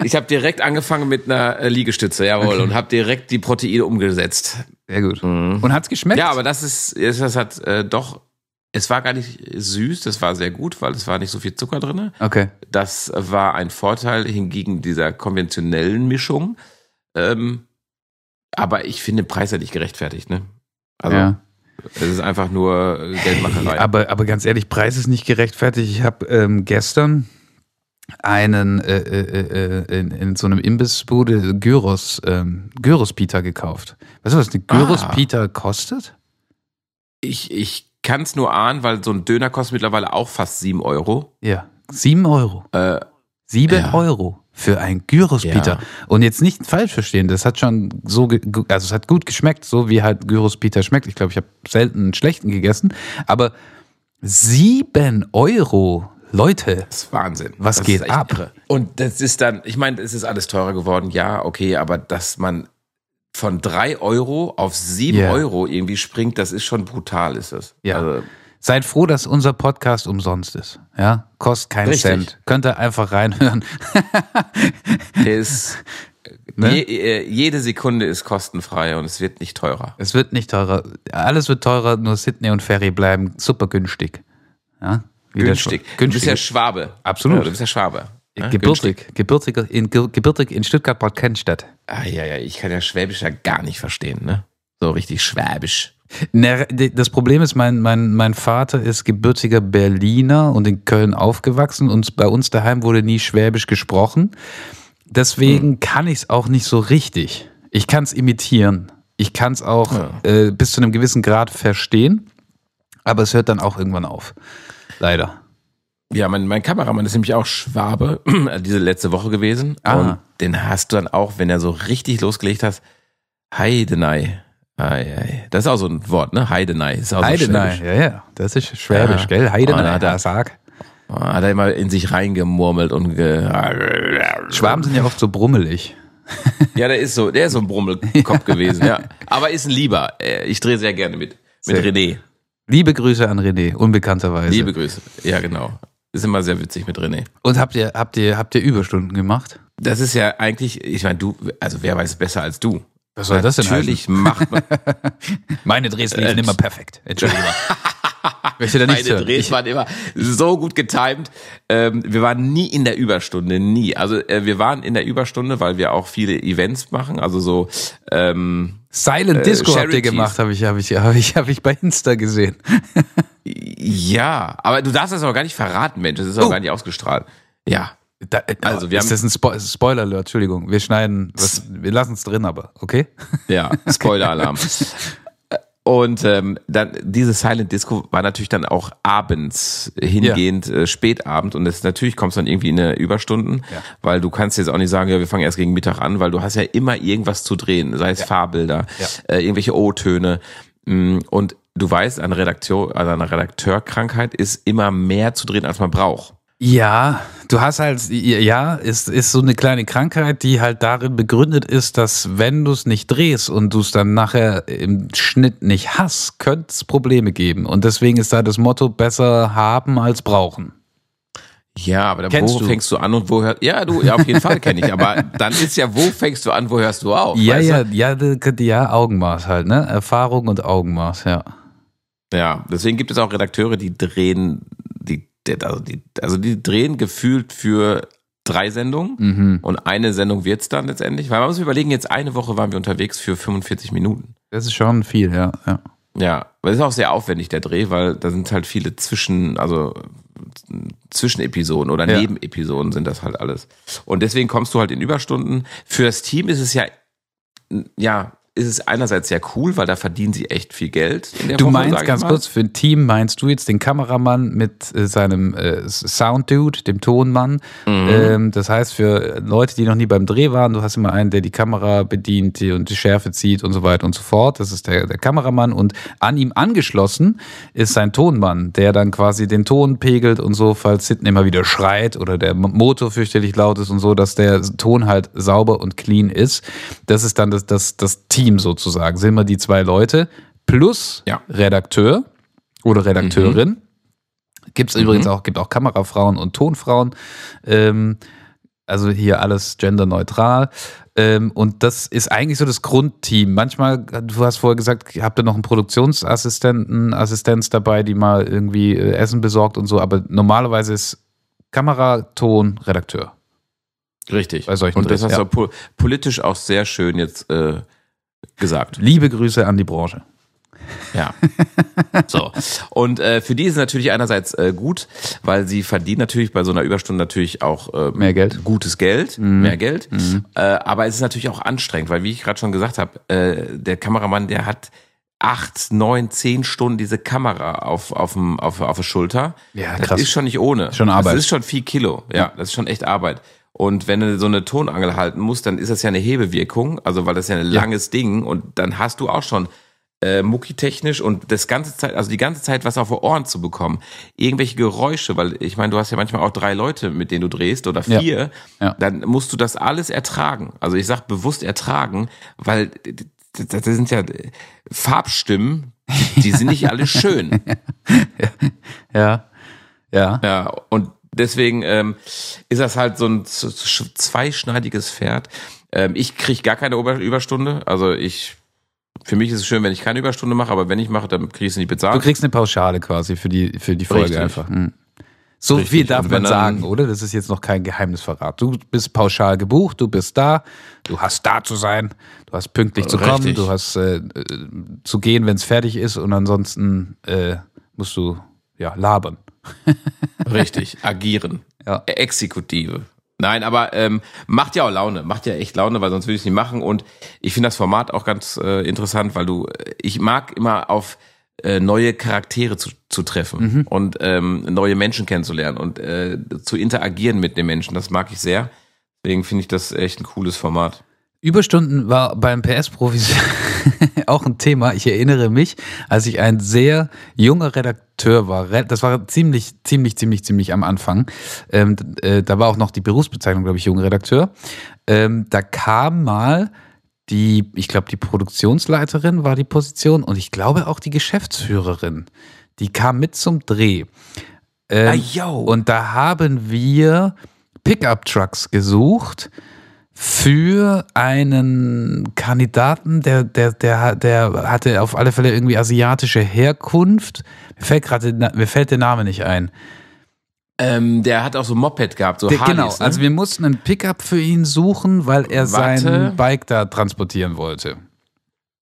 Ich habe direkt angefangen mit einer äh, Liegestütze, jawohl, und habe direkt die Proteine umgesetzt. Sehr gut. Und hat's geschmeckt? Ja, aber das ist, das hat äh, doch, es war gar nicht süß, das war sehr gut, weil es war nicht so viel Zucker drin. Okay. Das war ein Vorteil hingegen dieser konventionellen Mischung. Ähm, aber ich finde Preis ja nicht gerechtfertigt, ne? Also ja. es ist einfach nur äh, Geldmacherei. Aber, aber ganz ehrlich, Preis ist nicht gerechtfertigt. Ich habe ähm, gestern einen äh, äh, äh, in, in so einem Imbissbude Gyros, ähm, Gyros-Pita gekauft. Weißt du, was eine Gyros-Pita kostet? Ich, ich kann es nur ahnen, weil so ein Döner kostet mittlerweile auch fast 7 Euro. Ja, sieben Euro. Äh, Sieben Ja. Euro für ein Gyros-Pita. Ja. Und jetzt nicht falsch verstehen, das hat schon so, also es hat gut geschmeckt, so wie halt Gyros-Pita schmeckt. Ich glaube, ich habe selten einen schlechten gegessen. Aber sieben Euro, Leute, Das ist Wahnsinn. Was das geht ab? Irre. Und das ist dann, ich meine, es ist alles teurer geworden, ja, okay, aber dass man von drei Euro auf sieben Ja. Euro irgendwie springt, das ist schon brutal, ist das. Ja. Also, seid froh, dass unser Podcast umsonst ist. Ja, kostet keinen Richtig. Cent. Könnt ihr einfach reinhören. der ist, Ne? je, äh, jede Sekunde ist kostenfrei und es wird nicht teurer. Es wird nicht teurer. Alles wird teurer, nur Sydney und Ferry bleiben super günstig. Ja, Günstig. Schwa- Du bist ja Günstig. Schwabe. Absolut. Ja, du bist ja Schwabe. Ja, günstig. gebürtig, gebürtig in, ge- gebürtig in Stuttgart Bad Kennstadt. Ah, ja, ja, ich kann ja Schwäbisch ja gar nicht verstehen, ne? So richtig Schwäbisch. Ne, Das Problem ist, mein, mein, mein Vater ist gebürtiger Berliner und in Köln aufgewachsen und bei uns daheim wurde nie Schwäbisch gesprochen. Deswegen Hm. kann ich es auch nicht so richtig. Ich kann es imitieren. Ich kann es auch äh, bis zu einem gewissen Grad verstehen, aber es hört dann auch irgendwann auf. Leider. Ja, mein, mein Kameramann ist nämlich auch Schwabe, diese letzte Woche gewesen. Ah. Und den hast du dann auch, wenn er so richtig losgelegt hat, Heidenei. Ei, ei. Das ist auch so ein Wort, ne? Heidenei. Ist auch so Heidenei, schwäbisch. ja, ja. Das ist Schwäbisch, Ja. gell? Oh, Heidenei, er- da sag. Hat er immer in sich reingemurmelt und ge Schwaben sind ja oft so brummelig. Ja, der ist so, der ist so ein Brummelkopf gewesen, ja. Aber ist ein Lieber. Äh, Ich drehe sehr gerne mit. Mit Sehr. René. Liebe Grüße an René, unbekannterweise. Liebe Grüße. Ja, genau. Ist immer sehr witzig mit René. Und habt ihr, habt ihr, habt ihr Überstunden gemacht? Das ist ja eigentlich, ich meine, du, also wer weiß besser als du? Was soll das denn Natürlich macht man. Meine Drehs liefen Äh, immer perfekt. Entschuldigung. Möchte da nicht Meine hören. Drehs waren immer so gut getimed. Ähm, wir waren nie in der Überstunde, nie. Also äh, wir waren in der Überstunde, weil wir auch viele Events machen. Also so ähm, Silent Disco habt ihr gemacht, habe ich, habe ich, habe ich, habe ich bei Insta gesehen. ja, aber du darfst das aber gar nicht verraten, Mensch. Das ist auch Oh. gar nicht ausgestrahlt. Ja. Da, äh, Also, wir ist haben- das ein Spo Spoiler Alert? Entschuldigung, wir schneiden, was, wir lassen es drin, aber okay. Ja, Spoiler-Alarm. Und ähm, dann diese Silent Disco war natürlich dann auch abends hingehend äh, Spätabend und das natürlich kommst dann irgendwie in eine Überstunden, Ja. weil du kannst jetzt auch nicht sagen, ja, wir fangen erst gegen Mittag an, weil du hast ja immer irgendwas zu drehen, sei es Fahrbilder, Ja. äh, irgendwelche O-Töne Mm, und du weißt, eine Redakteur, also eine Redakteurkrankheit ist immer mehr zu drehen, als man braucht. Ja, du hast halt, ja, ist, ist so eine kleine Krankheit, die halt darin begründet ist, dass wenn du es nicht drehst und du es dann nachher im Schnitt nicht hast, könnte es Probleme geben. Und deswegen ist da das Motto besser haben als brauchen. Ja, aber da, Kennst wo du? fängst du an und wo hörst Ja, du, ja, auf jeden Fall kenne ich. Aber dann ist ja, wo fängst du an, wo hörst du auf? Ja, ja, ja, ja, Augenmaß halt, ne? Erfahrung und Augenmaß, ja. Ja, deswegen gibt es auch Redakteure, die drehen, also die, also die drehen gefühlt für drei Sendungen Mhm. und eine Sendung wird's dann letztendlich. Weil man muss überlegen, jetzt eine Woche waren wir unterwegs für 45 Minuten. Das ist schon viel, ja, ja. Ja, aber es ist auch sehr aufwendig, der Dreh, weil da sind halt viele Zwischen, also Zwischenepisoden oder Ja. Nebenepisoden sind das halt alles. Und deswegen kommst du halt in Überstunden. Für das Team ist es ja, ja, ist es einerseits sehr cool, weil da verdienen sie echt viel Geld. Du Woche, meinst ganz mal. kurz, für ein Team meinst du jetzt den Kameramann mit äh, seinem äh, Sound-Dude, dem Tonmann. Mhm. Ähm, das heißt, für Leute, die noch nie beim Dreh waren, du hast immer einen, der die Kamera bedient die und die Schärfe zieht und so weiter und so fort. Das ist der, der Kameramann. Und an ihm angeschlossen ist sein Tonmann, der dann quasi den Ton pegelt und so, falls Sidney mal wieder schreit oder der Motor fürchterlich laut ist und so, dass der Ton halt sauber und clean ist. Das ist dann das, das, das Team sozusagen. Sind wir die zwei Leute plus Ja. Redakteur oder Redakteurin. Mhm. Gibt es übrigens auch, gibt auch Kamerafrauen und Tonfrauen. Ähm, also hier alles genderneutral. Ähm, und das ist eigentlich so das Grundteam. Manchmal, du hast vorher gesagt, habt ihr noch einen Produktionsassistenten, Assistenz dabei, die mal irgendwie äh, Essen besorgt und so, aber normalerweise ist Kamera, Ton, Redakteur. Richtig. Bei solchen und das hast ja. du po politisch auch sehr schön jetzt äh, gesagt. Liebe Grüße an die Branche. Ja. So. Und äh, für die ist es natürlich einerseits äh, gut, weil sie verdienen natürlich bei so einer Überstunde natürlich auch äh, Mehr Geld. Mhm. gutes Geld, mehr Geld. Äh, aber es ist natürlich auch anstrengend, weil wie ich gerade schon gesagt habe, äh, der Kameramann, der hat acht, neun, zehn Stunden diese Kamera auf, auf, dem, auf, auf der Schulter. Ja, das krass. ist schon nicht ohne. Schon Arbeit. Das ist schon viel Kilo. Ja, das ist schon echt Arbeit. Und wenn du so eine Tonangel halten musst, dann ist das ja eine Hebewirkung, also weil das ja ein langes Ding und dann hast du auch schon äh, muckitechnisch und das ganze Zeit, also die ganze Zeit was auf die Ohren zu bekommen. Irgendwelche Geräusche, weil ich meine, du hast ja manchmal auch drei Leute, mit denen du drehst oder Ja. vier, Ja. dann musst du das alles ertragen. Also ich sag bewusst ertragen, weil das das sind ja Farbstimmen, die sind nicht alle schön. Ja. Ja. Ja, und deswegen ähm, ist das halt so ein zweischneidiges Pferd. Ähm, ich kriege gar keine Ober Überstunde. Also ich, für mich ist es schön, wenn ich keine Überstunde mache, aber wenn ich mache, dann kriege ich sie nicht Du bezahlt. kriegst eine Pauschale quasi für die, für die Folge Richtig. einfach. Hm. So Richtig. viel darf man dann- sagen, oder? Das ist jetzt noch kein Geheimnisverrat. Du bist pauschal gebucht, du bist da, du hast da zu sein, du hast pünktlich zu kommen, Richtig. du hast äh, äh, zu gehen, wenn es fertig ist und ansonsten äh, musst du ja labern. Richtig, agieren. Ja. Exekutive. Nein, aber ähm, macht ja auch Laune, macht ja echt Laune, weil sonst würde ich es nicht machen. Und ich finde das Format auch ganz äh, interessant, weil du, äh, ich mag immer auf äh, neue Charaktere zu, zu treffen und ähm, neue Menschen kennenzulernen und äh, zu interagieren mit den Menschen. Das mag ich sehr. Deswegen finde ich das echt ein cooles Format. Überstunden war beim PS-Profis auch ein Thema. Ich erinnere mich, als ich ein sehr junger Redakteur war. Das war ziemlich, ziemlich, ziemlich, ziemlich am Anfang. Ähm, äh, da war auch noch die Berufsbezeichnung, glaube ich, junger Redakteur. Ähm, da kam mal die, ich glaube, die Produktionsleiterin war die Position und ich glaube auch die Geschäftsführerin. Die kam mit zum Dreh. Ähm, Ah, und da haben wir Pickup-Trucks gesucht für einen Kandidaten, der, der, der, der hatte auf alle Fälle irgendwie asiatische Herkunft. Mir fällt gerade, mir fällt der Name nicht ein. Ähm, der hat auch so ein Moped gehabt, so Der, Harleys, genau, ne? also wir mussten einen Pickup für ihn suchen, weil er Warte. sein Bike da transportieren wollte.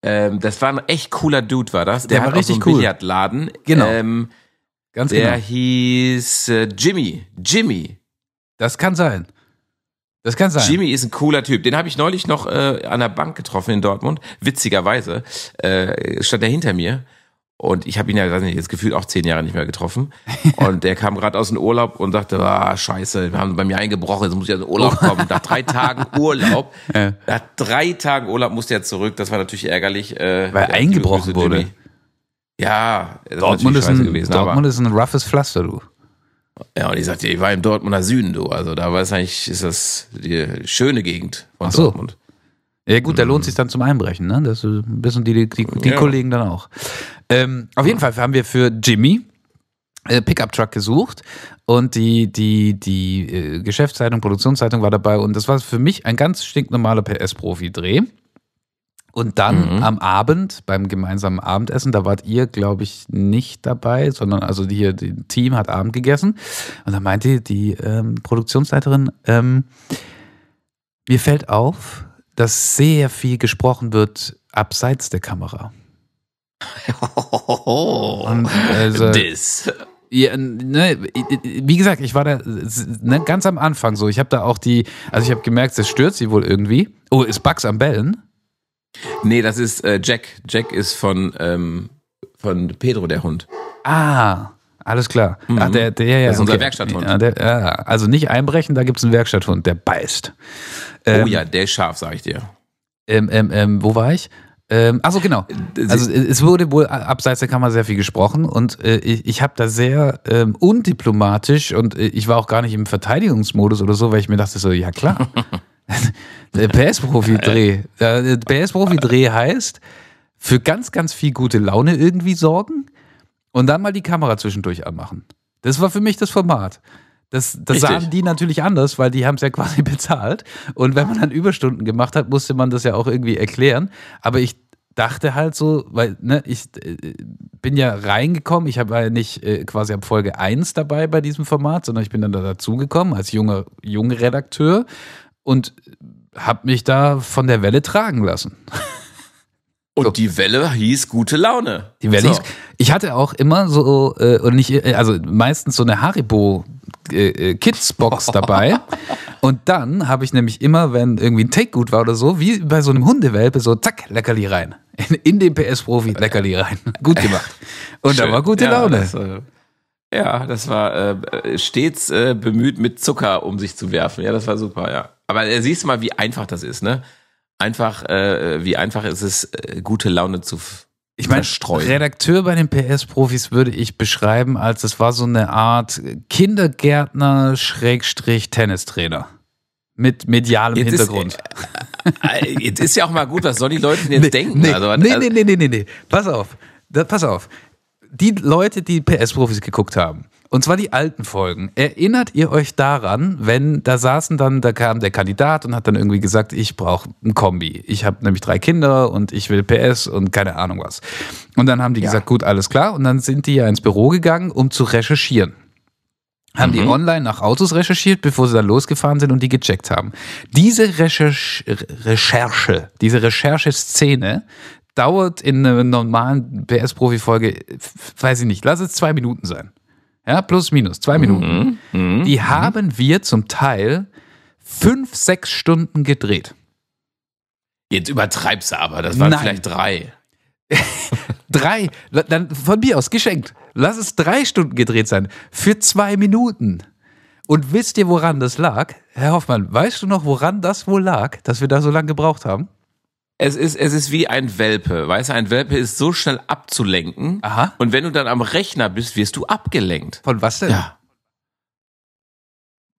ähm, das war ein echt cooler Dude, war das. Der, Der war auch so richtig einen cool. Billardladen. Genau. Ähm, Ganz der genau. hieß äh, Jimmy. Jimmy. Das kann sein. Das kann sein. Jimmy ist ein cooler Typ. Den habe ich neulich noch äh, an der Bank getroffen in Dortmund. Witzigerweise äh, stand er hinter mir. Und ich habe ihn ja, weiß nicht, jetzt gefühlt auch zehn Jahre nicht mehr getroffen. Und der kam gerade aus dem Urlaub und sagte, ah, scheiße, wir haben bei mir eingebrochen, jetzt muss ich aus dem Urlaub kommen. Nach drei Tagen Urlaub, Ja. nach drei Tagen Urlaub musste er zurück. Das war natürlich ärgerlich. Äh, Weil eingebrochen wurde. Jimmy. Ja, das Dortmund, ist ein, gewesen. Dortmund ist ein roughes Pflaster, du. Ja, und ich sagte, ich war im Dortmunder Süden, du. Also da weiß eigentlich, ist das die schöne Gegend von Ach so. Dortmund. Ja gut, da lohnt sich dann zum Einbrechen, ne? Das wissen die, die, die Ja. Kollegen dann auch. Ähm, auf jeden Fall haben wir für Jimmy äh, Pickup Truck gesucht und die, die, die äh, Geschäftszeitung, Produktionszeitung war dabei und das war für mich ein ganz stinknormaler PS-Profi-Dreh. Und dann Mhm. am Abend, beim gemeinsamen Abendessen, da wart ihr, glaube ich, nicht dabei, sondern also hier, die Team hat Abend gegessen. Und da meinte die ähm, Produktionsleiterin, ähm, mir fällt auf, dass sehr viel gesprochen wird abseits der Kamera. Und, also, das. ja, ne, wie gesagt, ich war da ne, ganz am Anfang so. Ich habe da auch die, also ich habe gemerkt, das stört sie wohl irgendwie. Oh, ist Bugs am Bellen? Nee, das ist äh, Jack. Jack ist von, ähm, von Pedro, der Hund. Ah, alles klar. Ach, der, der, ja, ja, Das ist unser okay. Werkstatthund. Ja, der, ja, also nicht einbrechen, da gibt's einen Werkstatthund, der beißt. Ähm, oh ja, der ist scharf, sag ich dir. Ähm, ähm, ähm, wo war ich? Ähm, achso, genau. Also äh, es wurde wohl abseits der Kamera sehr viel gesprochen und äh, ich, ich habe da sehr ähm, undiplomatisch und äh, ich war auch gar nicht im Verteidigungsmodus oder so, weil ich mir dachte so, ja klar. der PS-Profi-Dreh. Der PS-Profi-Dreh heißt, für ganz, ganz viel gute Laune irgendwie sorgen und dann mal die Kamera zwischendurch anmachen. Das war für mich das Format. Das, das sahen die natürlich anders, weil die haben es ja quasi bezahlt. Und wenn man dann Überstunden gemacht hat, musste man das ja auch irgendwie erklären. Aber ich dachte halt so, weil ne, ich äh, bin ja reingekommen, ich war ja nicht äh, quasi ab Folge 1 dabei bei diesem Format, sondern ich bin dann da dazugekommen als junger, junger Redakteur und habe mich da von der Welle tragen lassen. Und die Welle hieß gute Laune. Die Welle So. hieß- Ich hatte auch immer so, äh, und nicht, also meistens so eine Haribo äh, äh, Kids Box dabei. Und dann habe ich nämlich immer, wenn irgendwie ein Take gut war oder so, wie bei so einem Hundewelpe, so zack, Leckerli rein. In, in den PS-Profi Leckerli rein. Gut gemacht. Und da war gute ja, Laune. Das, äh, ja, das war äh, stets äh, bemüht, mit Zucker um sich zu werfen. Ja, das war super, ja. Aber äh, siehst du mal, wie einfach das ist, ne? Einfach, äh, wie einfach ist es, äh, gute Laune zu Ich meine, verstreuen. Redakteur bei den PS-Profis würde ich beschreiben, als es war so eine Art Kindergärtner Schrägstrich Tennistrainer. Mit medialem Jetzt ist- Hintergrund. Äh, Jetzt ist ja auch mal gut, was sollen die Leute denn jetzt denken? Nee, also, nee, also, nee, nee, nee, nee, nee. Pass auf. Da, pass auf. Die Leute, die PS-Profis geguckt haben, und zwar die alten Folgen, erinnert ihr euch daran, wenn da saßen dann, da kam der Kandidat und hat dann irgendwie gesagt, ich brauche ein Kombi. Ich habe nämlich drei Kinder und ich will PS und keine Ahnung was. Und dann haben die gesagt, gut, alles klar. Und dann sind die ja ins Büro gegangen, um zu recherchieren haben die online nach Autos recherchiert, bevor sie dann losgefahren sind und die gecheckt haben. Diese Recherche, Recherche diese Rechercheszene dauert in einer normalen PS-Profi-Folge, weiß ich nicht, lass es zwei Minuten sein. Ja, plus minus, zwei Minuten. Die haben wir zum Teil fünf, sechs Stunden gedreht. jetzt übertreibst du aber, das waren Nein. vielleicht drei. Drei, dann von mir aus geschenkt. Lass es drei Stunden gedreht sein. Für zwei Minuten. Und wisst ihr, woran das lag? Herr Hoffmann, weißt du noch, woran das wohl lag, dass wir da so lange gebraucht haben? Es ist, es ist wie ein Welpe. Weißt du, ein Welpe ist so schnell abzulenken. Aha. Und wenn du dann am Rechner bist, wirst du abgelenkt. Von was denn? Ja.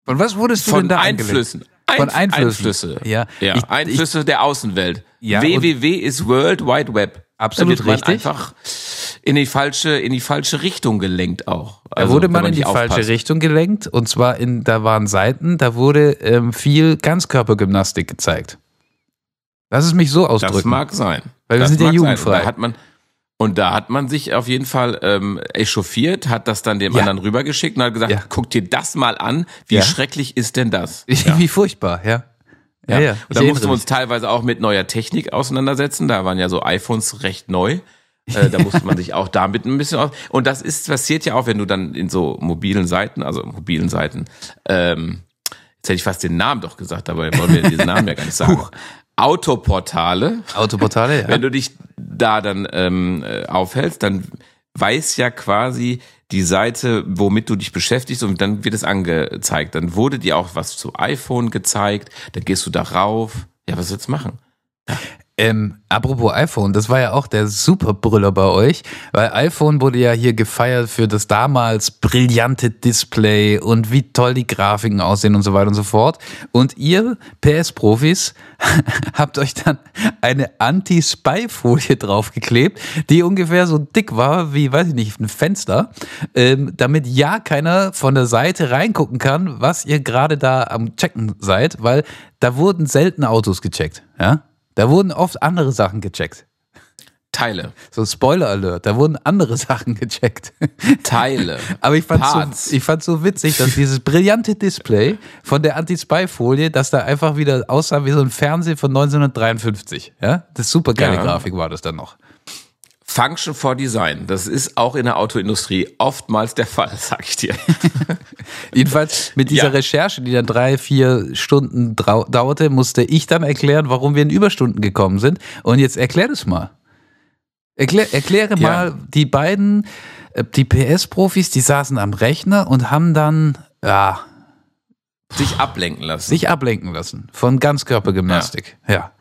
Von was wurdest du denn Von da Einflüssen. Von Einf- Einflüssen. Einflüsse. Ja. ja. Ich- Einflüsse der Außenwelt. Ja, www ist World Wide Web. Absolut da wird man richtig. einfach in die falsche, in die falsche Richtung gelenkt auch. Da Also, wurde wenn man in die nicht falsche aufpasst. Richtung gelenkt. Und zwar in, da waren Seiten, da wurde ähm, viel Ganzkörpergymnastik gezeigt. Lass es mich so ausdrücken. Das mag sein. Weil wir das sind ja jugendfrei. Und da hat man und da hat man sich auf jeden Fall ähm, echauffiert, hat das dann dem Ja. anderen rübergeschickt und hat gesagt, Ja. guck dir das mal an, wie Ja. schrecklich ist denn das? Wie furchtbar, ja. Ja, ja. Und da mussten wir uns teilweise auch mit neuer Technik auseinandersetzen. Da waren ja so iPhones recht neu. Äh, da musste man sich auch damit ein bisschen aus. Und das ist passiert ja auch, wenn du dann in so mobilen Seiten, also mobilen Seiten, ähm, jetzt hätte ich fast den Namen doch gesagt, aber wollen wir diesen Namen ja gar nicht sagen. Autoportale, Autoportale, ja. wenn du dich da dann ähm, äh, aufhältst, dann weiß ja quasi die Seite, womit du dich beschäftigst und dann wird es angezeigt. Dann wurde dir auch was zu iPhone gezeigt, dann gehst du darauf. Ja, was willst du machen? Ähm, apropos iPhone, das war ja auch der Superbrüller bei euch, weil iPhone wurde ja hier gefeiert für das damals brillante Display und wie toll die Grafiken aussehen und so weiter und so fort. Und ihr PS-Profis habt euch dann eine Anti-Spy-Folie draufgeklebt, die ungefähr so dick war wie, weiß ich nicht, ein Fenster, ähm, damit ja keiner von der Seite reingucken kann, was ihr gerade da am Checken seid, weil da wurden selten Autos gecheckt, ja. Da wurden oft andere Sachen gecheckt. Teile. So Spoiler Alert, da wurden andere Sachen gecheckt. Teile. Aber ich fand so, ich so witzig, dass dieses brillante Display von der Anti-Spy-Folie, dass da einfach wieder aussah wie so ein Fernseher von 1953. Ja, das super geile ja. Grafik war das dann noch. Function for Design. Das ist auch in der Autoindustrie oftmals der Fall, sag ich dir. Jedenfalls mit dieser ja. Recherche, die dann drei, vier Stunden dauerte, musste ich dann erklären, warum wir in Überstunden gekommen sind. Und jetzt erklär das mal. Erklär, erkläre ja. mal, die beiden, äh, die PS-Profis, die saßen am Rechner und haben dann, ja. Sich ablenken lassen. Sich ablenken lassen. Von Ganzkörpergymnastik. ja. ja.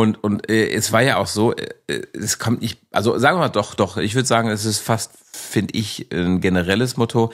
Und, und äh, es war ja auch so, äh, es kommt nicht, also sagen wir mal doch, doch, ich würde sagen, es ist fast, finde ich, ein generelles Motto,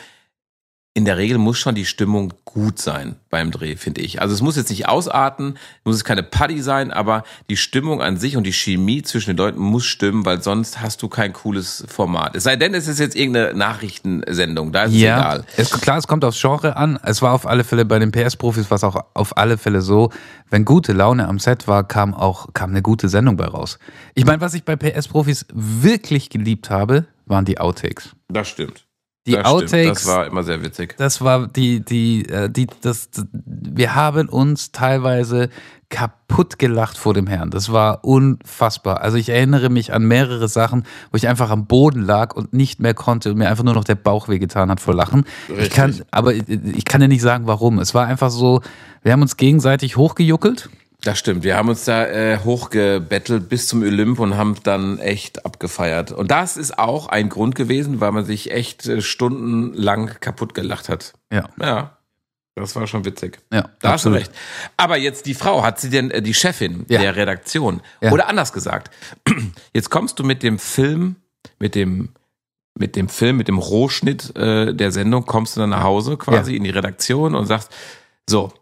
in der Regel muss schon die Stimmung gut sein beim Dreh, finde ich. Also es muss jetzt nicht ausarten, muss es keine Party sein, aber die Stimmung an sich und die Chemie zwischen den Leuten muss stimmen, weil sonst hast du kein cooles Format. Es sei denn, es ist jetzt irgendeine Nachrichtensendung, da ist es ja, egal. Es, klar, es kommt aufs Genre an. Es war auf alle Fälle bei den PS-Profis, was auch auf alle Fälle so, wenn gute Laune am Set war, kam auch kam eine gute Sendung bei raus. Ich meine, was ich bei PS-Profis wirklich geliebt habe, waren die Outtakes. Das stimmt. Die das Outtakes. Stimmt. Das war immer sehr witzig. Das war die, die, äh, die, das, wir haben uns teilweise kaputt gelacht vor dem Herrn. Das war unfassbar. Also ich erinnere mich an mehrere Sachen, wo ich einfach am Boden lag und nicht mehr konnte und mir einfach nur noch der Bauch wehgetan hat vor Lachen. Richtig. Ich kann, aber ich kann dir nicht sagen, warum. Es war einfach so, wir haben uns gegenseitig hochgejuckelt das stimmt. Wir haben uns da äh, hochgebettelt bis zum Olymp und haben dann echt abgefeiert. Und das ist auch ein Grund gewesen, weil man sich echt äh, stundenlang kaputt gelacht hat. Ja. Ja. Das war schon witzig. Ja, da hast du recht. Aber jetzt die Frau, hat sie denn äh, die Chefin ja. der Redaktion? Ja. Oder anders gesagt, jetzt kommst du mit dem Film, mit dem mit dem Film, mit dem Rohschnitt äh, der Sendung, kommst du dann nach Hause quasi ja. in die Redaktion und sagst, so,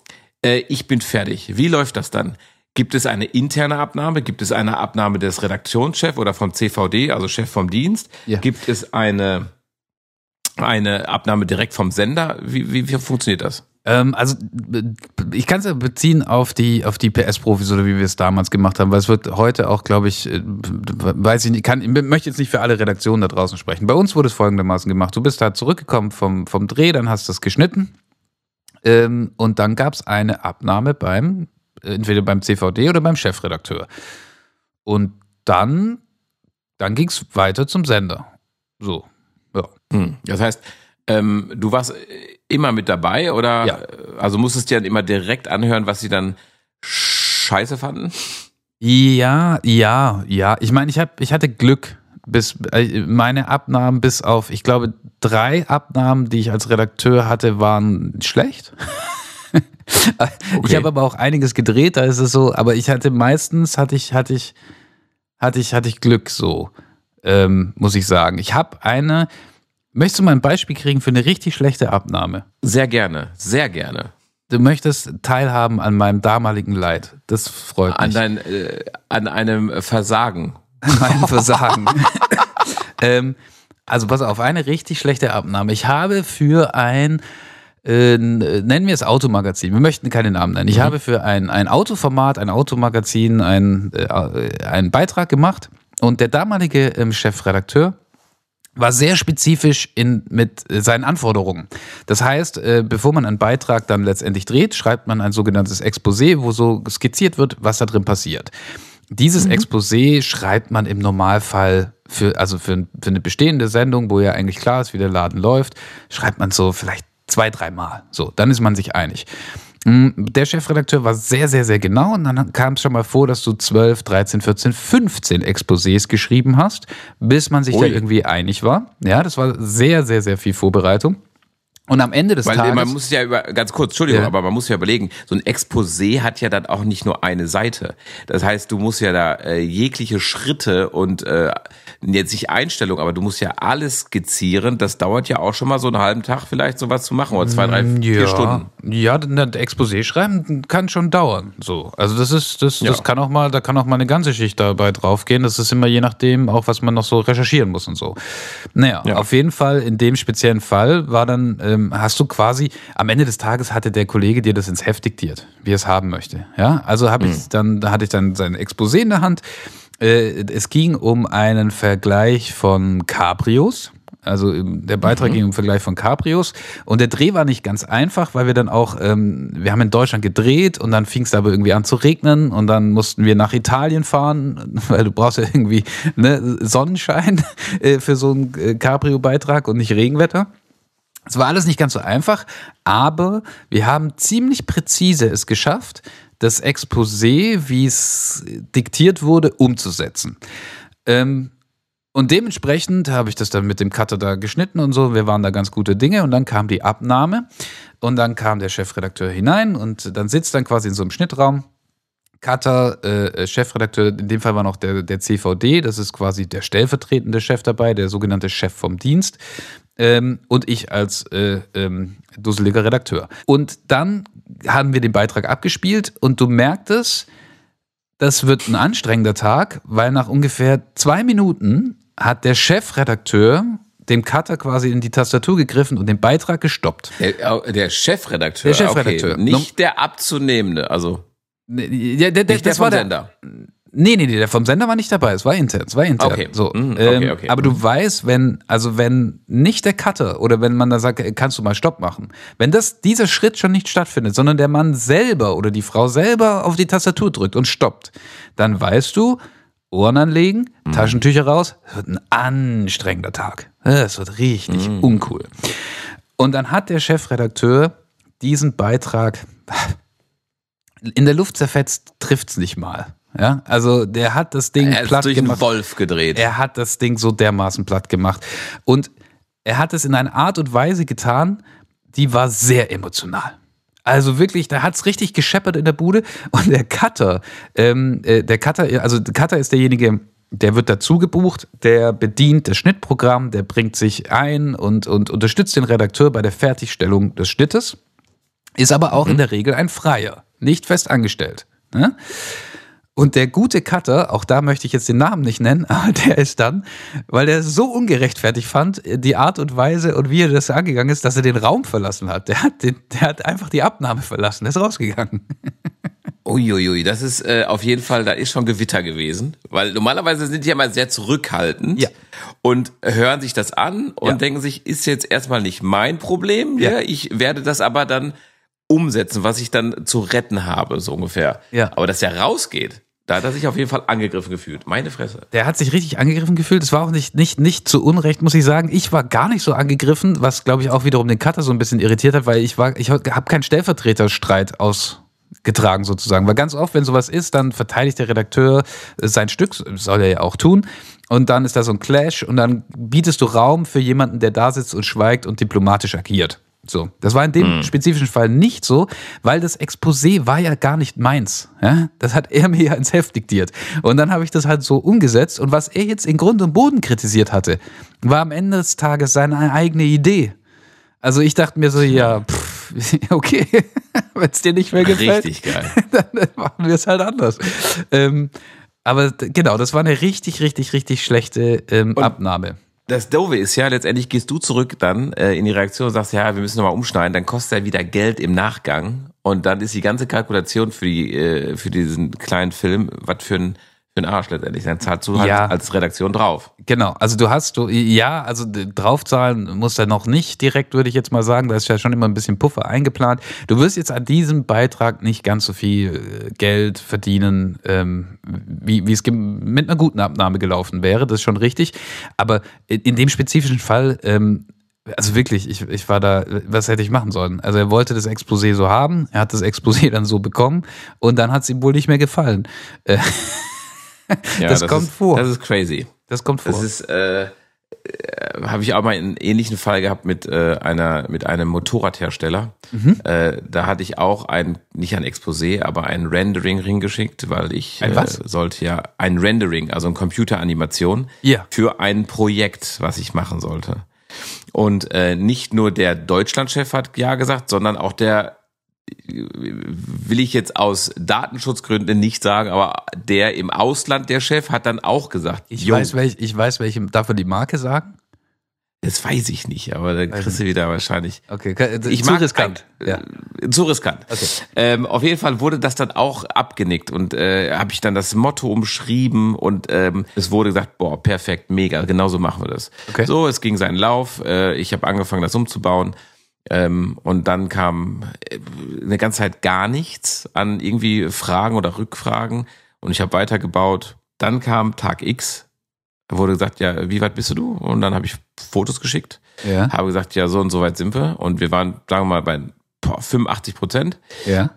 äh, ich bin fertig. Wie läuft das dann? Gibt es eine interne Abnahme? Gibt es eine Abnahme des Redaktionschefs oder vom CVD, also Chef vom Dienst? Ja. Gibt es eine, eine Abnahme direkt vom Sender? Wie, wie, wie funktioniert das? Ähm, also ich kann es ja beziehen auf die auf die PS-Profis oder wie wir es damals gemacht haben, weil es wird heute auch, glaube ich, äh, weiß ich nicht, kann, ich möchte jetzt nicht für alle Redaktionen da draußen sprechen. Bei uns wurde es folgendermaßen gemacht: Du bist halt zurückgekommen vom vom Dreh, dann hast du es geschnitten, ähm, und dann gab es eine Abnahme beim, entweder beim CVD oder beim Chefredakteur. Und dann, dann ging es weiter zum Sender. So, ja. Hm. Das heißt, ähm, du warst immer mit dabei oder ja. also musstest du dann immer direkt anhören, was sie dann scheiße fanden? Ja, ja, ja. Ich meine, ich, hab, ich hatte Glück bis äh, meine Abnahmen bis auf, ich glaube, drei Abnahmen, die ich als Redakteur hatte, waren schlecht. okay. Ich habe aber auch einiges gedreht, da ist es so, aber ich hatte meistens hatte ich, hatte ich, hatte ich, hatte ich Glück so, ähm, muss ich sagen. Ich habe eine, möchtest du mal ein Beispiel kriegen für eine richtig schlechte Abnahme? Sehr gerne, sehr gerne. Du möchtest teilhaben an meinem damaligen Leid. Das freut an mich. Dein, äh, an einem Versagen mein Versagen. ähm, also pass auf, eine richtig schlechte Abnahme. Ich habe für ein, äh, nennen wir es Automagazin, wir möchten keine Namen nennen. Ich mhm. habe für ein, ein Autoformat, ein Automagazin ein, äh, einen Beitrag gemacht und der damalige ähm, Chefredakteur war sehr spezifisch in, mit seinen Anforderungen. Das heißt, äh, bevor man einen Beitrag dann letztendlich dreht, schreibt man ein sogenanntes Exposé, wo so skizziert wird, was da drin passiert. Dieses mhm. Exposé schreibt man im Normalfall für, also für, für eine bestehende Sendung, wo ja eigentlich klar ist, wie der Laden läuft, schreibt man so vielleicht zwei, dreimal. So, dann ist man sich einig. Mm, der Chefredakteur war sehr, sehr, sehr genau und dann kam es schon mal vor, dass du 12, 13, 14, 15 Exposés geschrieben hast, bis man sich Ui. da irgendwie einig war. Ja, das war sehr, sehr, sehr viel Vorbereitung. Und am Ende des Weil Tages. man muss ja über, ganz kurz, Entschuldigung, Ja. aber man muss ja überlegen, so ein Exposé hat ja dann auch nicht nur eine Seite. Das heißt, du musst ja da äh, jegliche Schritte und äh, jetzt nicht Einstellung, aber du musst ja alles skizzieren. Das dauert ja auch schon mal so einen halben Tag vielleicht sowas zu machen oder zwei, drei, vier Stunden. Ja, das Exposé schreiben kann schon dauern. So, also das ist, das, Ja. das kann auch mal, da kann auch mal eine ganze Schicht dabei draufgehen. Das ist immer je nachdem, auch was man noch so recherchieren muss und so. Naja, Ja. auf jeden Fall in dem speziellen Fall war dann, ähm, hast du quasi am Ende des Tages hatte der Kollege dir das ins Heft diktiert, wie er es haben möchte. Ja, also habe Mhm. ich dann, da hatte ich dann sein Exposé in der Hand. Äh, es ging um einen Vergleich von Cabrios. Also ähm, der Beitrag ging um Vergleich von Cabrios und der Dreh war nicht ganz einfach, weil wir dann auch, ähm, wir haben in Deutschland gedreht und dann fing es aber irgendwie an zu regnen und dann mussten wir nach Italien fahren, weil du brauchst ja irgendwie ne, Sonnenschein äh, für so einen äh, Cabrio-Beitrag und nicht Regenwetter. Es war alles nicht ganz so einfach, aber wir haben ziemlich präzise es geschafft, das Exposé, wie es diktiert wurde, umzusetzen. Ähm, und dementsprechend habe ich das dann mit dem Cutter da geschnitten und so. Wir waren da ganz gute Dinge und dann kam die Abnahme und dann kam der Chefredakteur hinein und dann sitzt dann quasi in so einem Schnittraum. Cutter, äh, Chefredakteur, in dem Fall war noch der, der CVD, das ist quasi der stellvertretende Chef dabei, der sogenannte Chef vom Dienst. Ähm, und ich als äh, ähm, dusseliger Redakteur. Und dann haben wir den Beitrag abgespielt und du merktest, das wird ein anstrengender Tag, weil nach ungefähr zwei Minuten hat der Chefredakteur dem Cutter quasi in die Tastatur gegriffen und den Beitrag gestoppt. Der, der Chefredakteur. Der Chefredakteur. Okay, nicht der Abzunehmende, also Nee, Der, der, der, nicht der das war der, Sender. Nee, nee, nee, der vom Sender war nicht dabei. Es war intern. Es war intern. Okay. So, Mhm, okay, ähm, okay. Aber du weißt, wenn, also wenn nicht der Cutter oder wenn man da sagt, äh, kannst du mal Stopp machen, wenn das, dieser Schritt schon nicht stattfindet, sondern der Mann selber oder die Frau selber auf die Tastatur drückt und stoppt, dann weißt du, Ohren anlegen, Mhm. Taschentücher raus, es wird ein anstrengender Tag. Es wird richtig Mhm. uncool. Und dann hat der Chefredakteur diesen Beitrag in der Luft zerfetzt, trifft's nicht mal. Ja, also der hat das Ding Er platt durch einen gemacht. Wolf gedreht. Er hat das Ding so dermaßen platt gemacht. Und er hat es in einer Art und Weise getan, die war sehr emotional. Also wirklich, da hat's richtig gescheppert in der Bude. Und der Cutter, ähm, äh, der Cutter, also der Cutter ist derjenige, der wird dazu gebucht, der bedient das Schnittprogramm, der bringt sich ein und, und unterstützt den Redakteur bei der Fertigstellung des Schnittes, ist aber auch in der Regel ein Freier, nicht fest angestellt. Ne? Und der gute Cutter, auch da möchte ich jetzt den Namen nicht nennen, aber der ist dann, weil er es so ungerechtfertigt fand, die Art und Weise und wie er das angegangen ist, dass er den Raum verlassen hat. Der hat, den, der hat einfach die Abnahme verlassen, der ist rausgegangen. Uiuiui, das ist äh, auf jeden Fall, da ist schon Gewitter gewesen. Weil normalerweise sind die ja mal sehr zurückhaltend Ja. und hören sich das an und Ja. denken sich, ist jetzt erstmal nicht mein Problem. Ja. Ja. Ich werde das aber dann umsetzen, was ich dann zu retten habe, so ungefähr. Ja. Aber dass er rausgeht, da hat er sich auf jeden Fall angegriffen gefühlt. Meine Fresse. Der hat sich richtig angegriffen gefühlt. Es war auch nicht, nicht, nicht zu Unrecht, muss ich sagen. Ich war gar nicht so angegriffen, was, glaube ich, auch wiederum den Cutter so ein bisschen irritiert hat, weil ich war, ich habe keinen Stellvertreterstreit ausgetragen sozusagen. Weil ganz oft, wenn sowas ist, dann verteidigt der Redakteur äh, sein Stück, soll er ja auch tun. Und dann ist da so ein Clash und dann bietest du Raum für jemanden, der da sitzt und schweigt und diplomatisch agiert. So, das war in dem spezifischen Fall nicht so, weil das Exposé war ja gar nicht meins. Ja? Das hat er mir ja ins Heft diktiert. Und dann habe ich das halt so umgesetzt. Und was er jetzt in Grund und Boden kritisiert hatte, war am Ende des Tages seine eigene Idee. Also ich dachte mir so, ja, pff, okay, wenn es dir nicht mehr gefällt, Richtig geil. dann machen wir es halt anders. Ähm, aber genau, das war eine richtig, richtig, richtig schlechte ähm, Abnahme. Das Dove ist ja, letztendlich gehst du zurück dann äh, in die Reaktion und sagst, ja, wir müssen nochmal umschneiden, dann kostet er wieder Geld im Nachgang. Und dann ist die ganze Kalkulation für die äh, für diesen kleinen Film, was für ein für ein Arsch letztendlich. Dann zahlst du halt Ja. als Redaktion drauf. Genau, also du hast, du, ja, also draufzahlen muss er noch nicht direkt, würde ich jetzt mal sagen. Da ist ja schon immer ein bisschen Puffer eingeplant. Du wirst jetzt an diesem Beitrag nicht ganz so viel äh, Geld verdienen, ähm, wie, wie es mit einer guten Abnahme gelaufen wäre. Das ist schon richtig. Aber in, in dem spezifischen Fall, ähm, also wirklich, ich, ich war da, was hätte ich machen sollen? Also er wollte das Exposé so haben, er hat das Exposé dann so bekommen und dann hat es ihm wohl nicht mehr gefallen. Äh, Ja, Das kommt ist, vor. Das ist crazy. das kommt vor. Das ist, äh, äh, habe ich auch mal einen ähnlichen Fall gehabt mit äh, einer mit einem Motorradhersteller. Mhm. Äh, da hatte ich auch ein nicht ein Exposé, aber ein Rendering Ring geschickt, weil ich Ein was? Äh, sollte ja ein Rendering, also ein Computeranimation Ja. für ein Projekt, was ich machen sollte. Und äh, nicht nur der Deutschlandchef hat ja gesagt, sondern auch der will ich jetzt aus Datenschutzgründen nicht sagen, aber der im Ausland, der Chef, hat dann auch gesagt, Ich "Jo, weiß, welch, ich weiß, welche, darf man die Marke sagen? das weiß ich nicht, aber da kriegst du wieder wahrscheinlich. Okay, ke- Ich zu mag riskant. ein- Ja. äh, Zu riskant. Okay. Ähm, auf jeden Fall wurde das dann auch abgenickt und äh, habe ich dann das Motto umschrieben und ähm, es wurde gesagt, boah, perfekt, mega, genauso machen wir das. Okay. So, es ging seinen Lauf, äh, ich habe angefangen, das umzubauen. Ähm, und dann kam äh, eine ganze Zeit gar nichts an irgendwie Fragen oder Rückfragen und ich habe weitergebaut. Dann kam Tag X, da wurde gesagt, ja, wie weit bist du? Und dann habe ich Fotos geschickt Ja. habe gesagt, ja, so und so weit sind wir. Und wir waren, sagen wir mal, bei boah, 85 Prozent. Ja.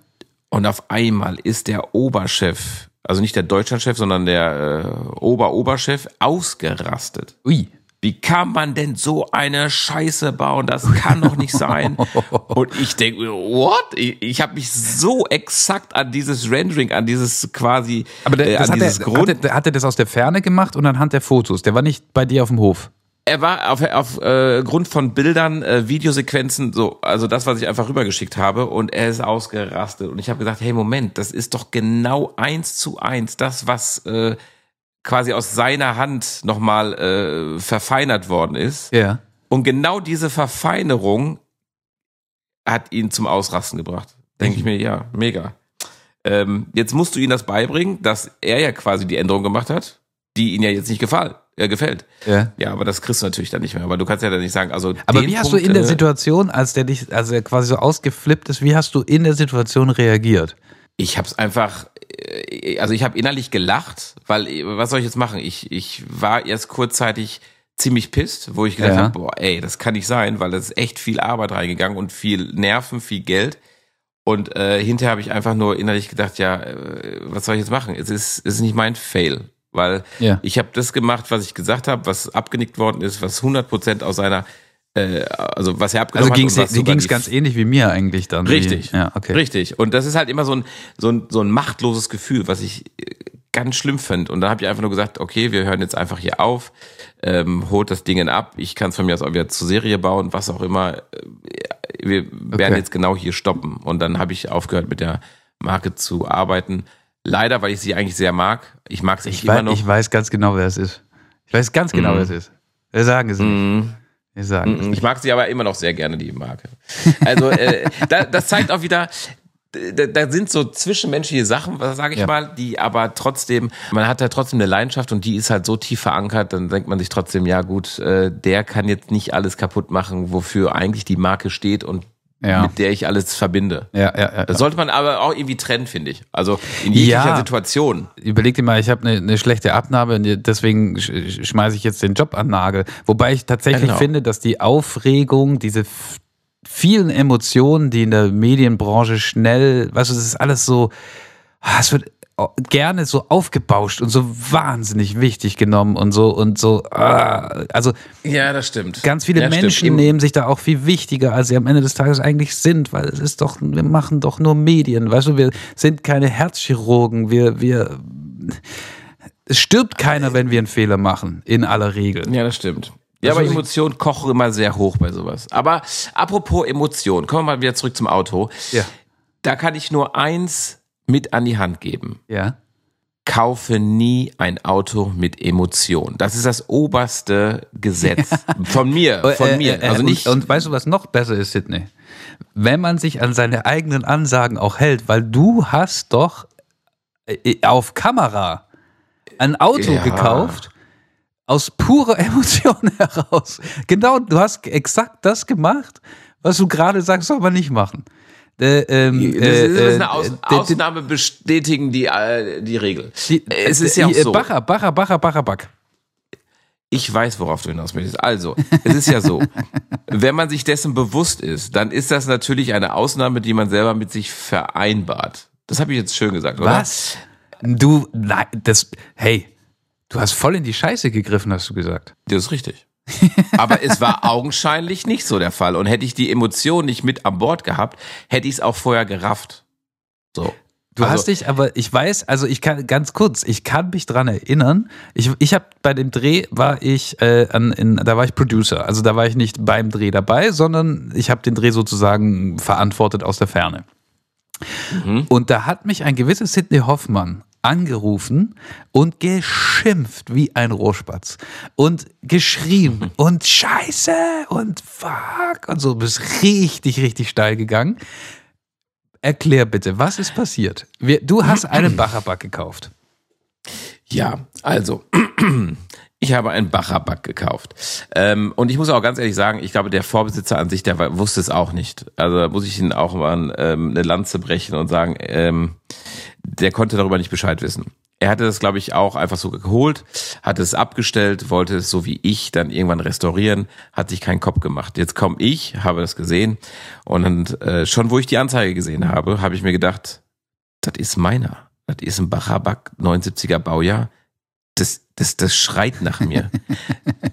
Und auf einmal ist der Oberchef, also nicht der Deutschlandchef, sondern der äh, Ober-Oberchef ausgerastet. Ui. Wie kann man denn so eine Scheiße bauen? Das kann doch nicht sein. Und ich denke, mir, what? Ich, ich habe mich so exakt an dieses Rendering, an dieses quasi, Aber der, äh, das an hat, dieses er, Grund. hat, er, hat er das aus der Ferne gemacht und anhand der Fotos? Der war nicht bei dir auf dem Hof. Er war auf, auf äh, Grund von Bildern, äh, Videosequenzen, so, also das, was ich einfach rübergeschickt habe, und er ist ausgerastet. Und ich habe gesagt, hey, Moment, das ist doch genau eins zu eins das, was äh, quasi aus seiner Hand nochmal äh, verfeinert worden ist. Ja. Und genau diese Verfeinerung hat ihn zum Ausrasten gebracht. Denke ich mir, ja, mega. Ähm, jetzt musst du ihm das beibringen, dass er ja quasi die Änderung gemacht hat, die ihn ja jetzt nicht gefallen, äh, gefällt. Ja. Ja, aber das kriegst du natürlich dann nicht mehr. Aber du kannst ja dann nicht sagen, also. Aber wie hast Punkt, du in der äh, Situation, als der dich, als er quasi so ausgeflippt ist, wie hast du in der Situation reagiert? Ich hab's einfach, also ich habe innerlich gelacht, weil was soll ich jetzt machen? Ich, ich war erst kurzzeitig ziemlich pisst, wo ich gedacht Ja. habe, boah, ey, das kann nicht sein, weil das ist echt viel Arbeit reingegangen und viel Nerven, viel Geld. Und äh, hinterher habe ich einfach nur innerlich gedacht, ja, äh, was soll ich jetzt machen? Es ist, es ist nicht mein Fail, weil Ja. ich habe das gemacht, was ich gesagt habe, was abgenickt worden ist, was 100% aus seiner, äh, also was er abgenommen Also hat. sogar ging es ganz ähnlich wie mir eigentlich dann. Richtig. Wie, ja, okay. Richtig. Und das ist halt immer so ein, so ein, so ein machtloses Gefühl, was ich äh, ganz schlimm finde. Und da habe ich einfach nur gesagt, okay, wir hören jetzt einfach hier auf, ähm, holt das Ding ab. Ich kann es von mir aus auch wieder zur Serie bauen, was auch immer. Äh, Wir werden Okay. jetzt genau hier stoppen. Und dann habe ich aufgehört, mit der Marke zu arbeiten. Leider, weil ich sie eigentlich sehr mag. Ich mag sie immer weiß, noch. ich weiß ganz genau, wer es ist. Ich weiß ganz genau, Mhm. wer es ist. Wir sagen es nicht. Mhm. Wir sagen Ich mag sie aber immer noch sehr gerne, die Marke. Also äh, da, das zeigt auch wieder, da, da sind so zwischenmenschliche Sachen, sage ich Ja. mal, die aber trotzdem, man hat ja trotzdem eine Leidenschaft und die ist halt so tief verankert, dann denkt man sich trotzdem, ja gut, äh, der kann jetzt nicht alles kaputt machen, wofür eigentlich die Marke steht und Ja. mit der ich alles verbinde. Ja, ja, ja. Das sollte man aber auch irgendwie trennen, finde ich. Also in jeglicher Ja. Situation. Überleg dir mal, ich habe eine, eine schlechte Abnahme und deswegen sch- schmeiße ich jetzt den Job an Nagel. Wobei ich tatsächlich genau. finde, dass die Aufregung, diese vielen Emotionen, die in der Medienbranche schnell, weißt du, das ist alles so, ah, es wird gerne so aufgebauscht und so wahnsinnig wichtig genommen und so und so, ah, also Ja, das stimmt. ganz viele ja, Menschen stimmt. nehmen sich da auch viel wichtiger, als sie am Ende des Tages eigentlich sind, weil es ist doch, wir machen doch nur Medien, weißt du, wir sind keine Herzchirurgen, wir, wir, es stirbt keiner, wenn wir einen Fehler machen, in aller Regel. Ja, das stimmt. Ja, Das aber Emotionen kochen immer sehr hoch bei sowas. Aber apropos Emotionen, kommen wir mal wieder zurück zum Auto. Ja. Da kann ich nur eins mit an die Hand geben. Ja. Kaufe nie ein Auto mit Emotion. Das ist das oberste Gesetz. Von mir, von Äh, mir. äh, Also und- nicht. Und, weißt du, was noch besser ist, Sidney? Wenn man sich an seine eigenen Ansagen auch hält, weil du hast doch äh, auf Kamera ein Auto Ja. gekauft aus purer Emotion heraus. Genau, du hast exakt das gemacht, was du gerade sagst, soll man nicht machen. Äh, ähm, das ist, das äh, ist eine Aus äh, die- Ausnahme bestätigen die, äh, die Regel. die- es ist ja auch äh, so. Bacher, Bacher, Bacher, Bacher, Back. Ich weiß, worauf du hinaus möchtest. Also, es ist ja so, wenn man sich dessen bewusst ist, dann ist das natürlich eine Ausnahme, die man selber mit sich vereinbart. Das habe ich jetzt schön gesagt, oder? Was? Du, nein, das, hey, du hast voll in die Scheiße gegriffen, hast du gesagt. Das ist richtig. Aber es war augenscheinlich nicht so der Fall. Und hätte ich die Emotion nicht mit an Bord gehabt, hätte ich es auch vorher gerafft. So. Du also, hast dich, aber ich weiß, also ich kann ganz kurz, ich kann mich dran erinnern. Ich, ich habe bei dem Dreh war ich äh, an, in, da war ich Producer, also da war ich nicht beim Dreh dabei, sondern ich habe den Dreh sozusagen verantwortet aus der Ferne. Mhm. Und da hat mich ein gewisser Sidney Hoffmann angerufen und geschimpft wie ein Rohrspatz und geschrien und Scheiße und Fuck und so bis richtig, richtig steil gegangen. Erklär bitte, was ist passiert? Du hast einen Bachaback gekauft. Ja, also ich habe einen Bachaback gekauft. Ähm, und ich muss auch ganz ehrlich sagen, ich glaube, der Vorbesitzer an sich, der wusste es auch nicht. Also da muss ich ihn auch mal ähm, eine Lanze brechen und sagen, ähm, der konnte darüber nicht Bescheid wissen. Er hatte das, glaube ich, auch einfach so geholt, hatte es abgestellt, wollte es so wie ich dann irgendwann restaurieren, hat sich keinen Kopf gemacht. Jetzt komme ich, habe das gesehen und äh, schon wo ich die Anzeige gesehen habe, habe ich mir gedacht, das ist meiner. Das ist ein Bachabak 79er Baujahr. Das, das, das schreit nach mir.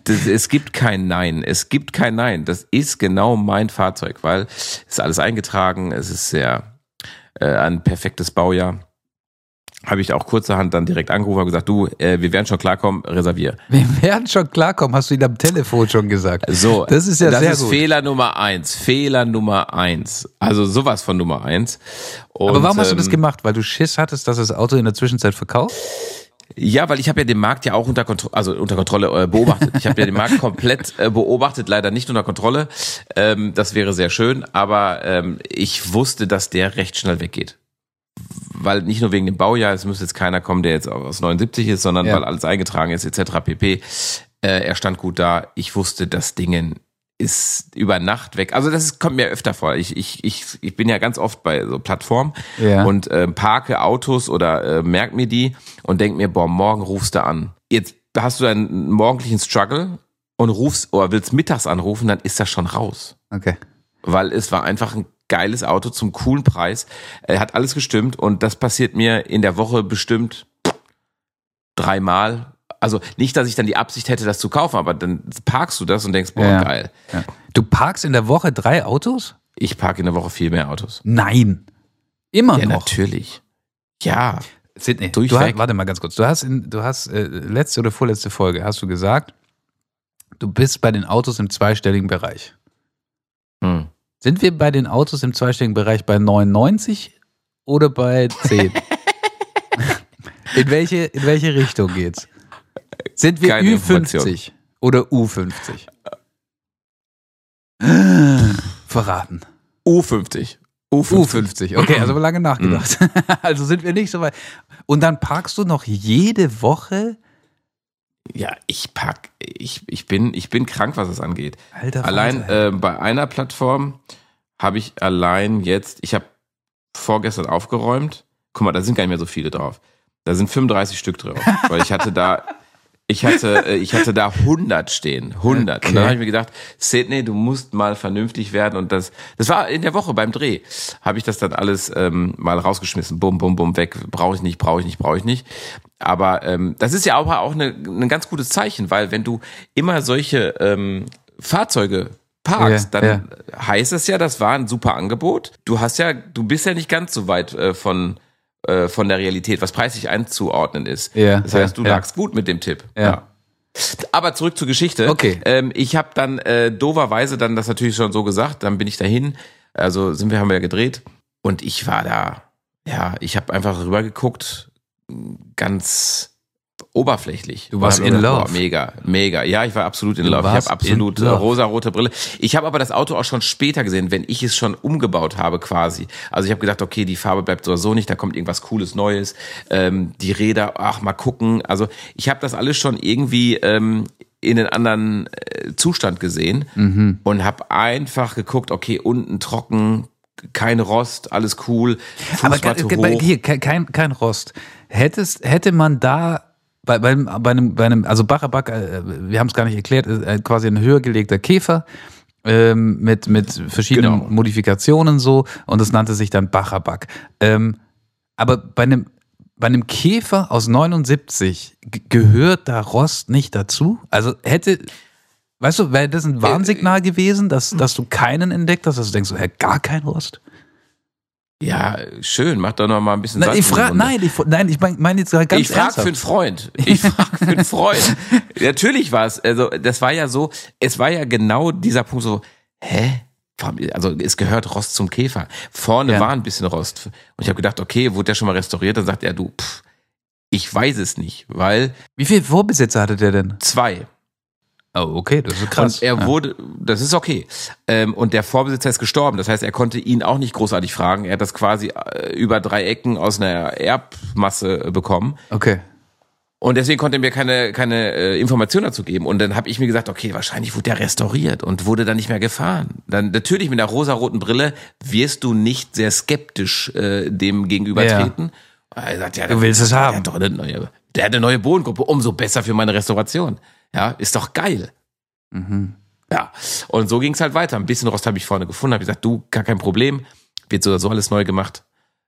das, es gibt kein Nein. Es gibt kein Nein. Das ist genau mein Fahrzeug, weil es ist alles eingetragen. Es ist sehr äh, ein perfektes Baujahr habe ich auch kurzerhand dann direkt angerufen und gesagt, du, äh, wir werden schon klarkommen, reservier. Wir werden schon klarkommen, hast du ihn am Telefon schon gesagt. So, das ist ja das sehr ist gut. Fehler Nummer eins, Fehler Nummer eins. Also sowas von Nummer eins. Und, Aber warum hast du das ähm, gemacht? Weil du Schiss hattest, dass das Auto in der Zwischenzeit verkauft? Ja, weil ich habe ja den Markt ja auch unter Kontrolle, also unter Kontrolle äh, beobachtet. Ich habe ja den Markt komplett äh, beobachtet, leider nicht unter Kontrolle. Ähm, das wäre sehr schön, aber ähm, ich wusste, dass der recht schnell weggeht weil nicht nur wegen dem Baujahr, es müsste jetzt keiner kommen, der jetzt aus 79 ist, sondern ja. weil alles eingetragen ist, etc. pp. Äh, er stand gut da. Ich wusste, das Ding ist über Nacht weg. Also das kommt mir öfter vor. Ich, ich, ich, ich bin ja ganz oft bei so Plattformen ja. und äh, parke Autos oder äh, merk mir die und denk mir, boah, morgen rufst du an. Jetzt hast du einen morgendlichen Struggle und rufst oder willst mittags anrufen, dann ist das schon raus. Okay. Weil es war einfach ein geiles Auto zum coolen Preis. Er hat alles gestimmt und das passiert mir in der Woche bestimmt dreimal. Also nicht, dass ich dann die Absicht hätte, das zu kaufen, aber dann parkst du das und denkst, boah, ja. geil. Ja. Du parkst in der Woche drei Autos? Ich parke in der Woche viel mehr Autos. Nein. Immer ja, noch. natürlich. Ja. Sydney, du hast, warte mal ganz kurz. Du hast, in, du hast äh, letzte oder vorletzte Folge hast du gesagt, du bist bei den Autos im zweistelligen Bereich. Hm. Sind wir bei den Autos im zweistelligen Bereich bei 99 oder bei 10? in, welche, in welche Richtung geht's? Sind wir Keine Ü50 oder U50? Verraten. U50. U50. U50. Okay, also lange nachgedacht. Mhm. also sind wir nicht so weit. Und dann parkst du noch jede Woche ja, ich pack, ich, ich bin, ich bin krank, was es angeht. Alter, allein äh, bei einer Plattform habe ich allein jetzt, ich habe vorgestern aufgeräumt. Guck mal, da sind gar nicht mehr so viele drauf. Da sind 35 Stück drauf, weil ich hatte da, ich hatte, äh, ich hatte da 100 stehen, 100. Okay. Und dann habe ich mir gedacht, Sydney, du musst mal vernünftig werden. Und das, das war in der Woche beim Dreh, habe ich das dann alles ähm, mal rausgeschmissen, bum, bum, bum, weg. Brauche ich nicht, brauche ich nicht, brauche ich nicht. Aber ähm, das ist ja auch, auch eine, ein ganz gutes Zeichen, weil wenn du immer solche ähm, Fahrzeuge parkst, ja, dann ja. heißt es ja, das war ein super Angebot. Du hast ja, du bist ja nicht ganz so weit äh, von äh, von der Realität, was preislich einzuordnen ist. Ja, das heißt, du lagst gut mit dem Tipp. Ja. Aber zurück zur Geschichte. Okay. Ähm, ich habe dann äh, doverweise dann das natürlich schon so gesagt. Dann bin ich dahin. Also sind wir haben wir ja gedreht und ich war da. Ja, ich habe einfach rüber geguckt, ganz oberflächlich. Du warst in love. Mega, mega. Ja, ich war absolut in love. Ich habe absolut rosa-rote Brille. Ich habe aber das Auto auch schon später gesehen, wenn ich es schon umgebaut habe quasi. Also ich habe gedacht, okay, die Farbe bleibt so so nicht, da kommt irgendwas Cooles Neues. Ähm, die Räder, ach, mal gucken. Also ich habe das alles schon irgendwie ähm, in einen anderen äh, Zustand gesehen mhm. und habe einfach geguckt, okay, unten trocken, kein Rost, alles cool. Fußmatte aber hier kein, kein Rost. Hättest, hätte man da bei, bei, bei, einem, bei einem, also Bachaback, äh, wir haben es gar nicht erklärt, äh, quasi ein höher gelegter Käfer ähm, mit, mit verschiedenen genau. Modifikationen so und das nannte sich dann Bachaback. Ähm, aber bei einem, bei einem Käfer aus 79 gehört da Rost nicht dazu? Also hätte, Weißt du, wäre das ein Warnsignal gewesen, dass, dass du keinen entdeckt hast, dass du denkst, so, hä, gar kein Rost? Ja, schön, mach doch noch mal ein bisschen Nein, Salz ich Wunde. nein, ich, nein, ich meine mein jetzt ganz ich frage für einen Freund. Ich frage für einen Freund. Natürlich war es, also das war ja so, es war ja genau dieser Punkt so, hä? Also es gehört Rost zum Käfer. Vorne Ja. war ein bisschen Rost. Und ich habe gedacht, okay, wurde der schon mal restauriert? Dann sagt er, du, pff, ich weiß es nicht, weil Wie viel Vorbesitzer hatte der denn? zwei. Oh, okay, das ist krass. Und er ja. wurde, das ist okay. Ähm, und der Vorbesitzer ist gestorben. Das heißt, er konnte ihn auch nicht großartig fragen. Er hat das quasi äh, über drei Ecken aus einer Erbmasse äh, bekommen. Okay. Und deswegen konnte er mir keine, keine äh, Information dazu geben. Und dann habe ich mir gesagt, okay, wahrscheinlich wurde der restauriert und wurde dann nicht mehr gefahren. Dann natürlich mit einer rosaroten Brille wirst du nicht sehr skeptisch äh, dem gegenübertreten. Er sagt, ja, Du willst es der haben. hat doch eine neue, der hat eine neue Bodengruppe, umso besser für meine Restauration. Ja, ist doch geil. Mhm. Ja, und so ging es halt weiter. Ein bisschen Rost habe ich vorne gefunden, habe gesagt, du, gar kein Problem, wird so oder so alles neu gemacht.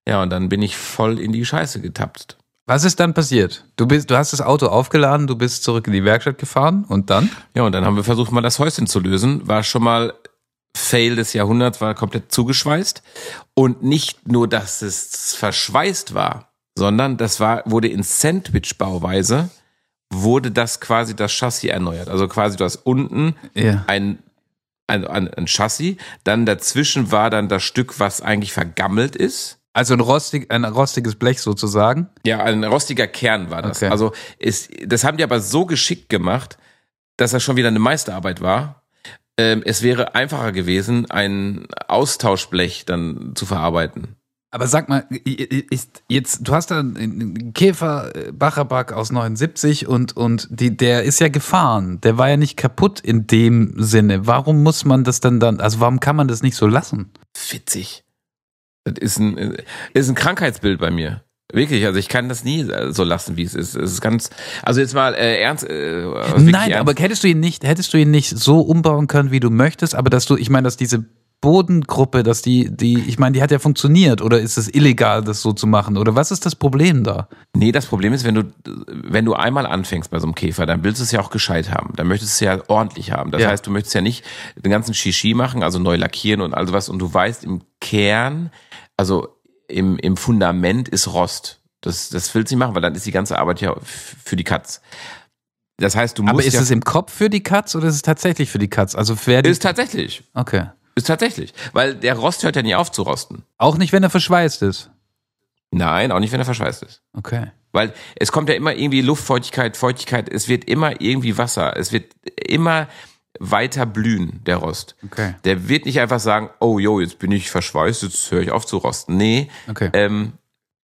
Ja, und dann bin ich voll in die Scheiße getapst. Was ist dann passiert? Du bist, du hast das Auto aufgeladen, du bist zurück in die Werkstatt gefahren und dann? Ja, und dann haben wir versucht, mal das Häuschen zu lösen. War schon mal Fail des Jahrhunderts, war komplett zugeschweißt. Und nicht nur, dass es verschweißt war, sondern das war, wurde in Sandwich-Bauweise, wurde das quasi das Chassis erneuert. Also quasi du hast unten Ja. ein, ein, ein, ein Chassis, dann dazwischen war dann das Stück, was eigentlich vergammelt ist. Also ein, rostig, ein rostiges Blech sozusagen. Ja, ein rostiger Kern war das. Okay. Also ist, das haben die aber so geschickt gemacht, dass das schon wieder eine Meisterarbeit war. Ähm, es wäre einfacher gewesen, ein Austauschblech dann zu verarbeiten. Aber sag mal, ist jetzt, du hast da einen Käfer äh, Bacherbach aus 79 und, und die, der ist ja gefahren. Der war ja nicht kaputt in dem Sinne. Warum muss man das dann dann, also warum kann man das nicht so lassen? Witzig. Das ist ein, äh, ist ein Krankheitsbild bei mir. Wirklich, also ich kann das nie äh, so lassen, wie es ist. Es ist ganz, also jetzt mal äh, ernst. Äh, Nein, ernst. aber hättest du ihn nicht, hättest du ihn nicht so umbauen können, wie du möchtest, aber dass du, ich meine, dass diese Bodengruppe, dass die, die, ich meine, die hat ja funktioniert, oder ist es illegal, das so zu machen? Oder was ist das Problem da? Nee, das Problem ist, wenn du, wenn du einmal anfängst bei so einem Käfer, dann willst du es ja auch gescheit haben. Dann möchtest du es ja ordentlich haben. Das Ja. heißt, du möchtest ja nicht den ganzen Shishi machen, also neu lackieren und all sowas. Und du weißt, im Kern, also im, im Fundament ist Rost. Das, das willst du nicht machen, weil dann ist die ganze Arbeit ja für die Katz. Das heißt, du musst Aber ist ja, es im Kopf für die Katz oder ist es tatsächlich für die Katz? Also wer die, ist tatsächlich, okay. Ist tatsächlich. Weil der Rost hört ja nie auf zu rosten. Auch nicht, wenn er verschweißt ist. Nein, auch nicht, wenn er verschweißt ist. Okay. Weil es kommt ja immer irgendwie Luftfeuchtigkeit, Feuchtigkeit, es wird immer irgendwie Wasser, es wird immer weiter blühen, der Rost. Okay. Der wird nicht einfach sagen, oh jo, jetzt bin ich verschweißt, jetzt höre ich auf zu rosten. Nee. Okay. Ähm,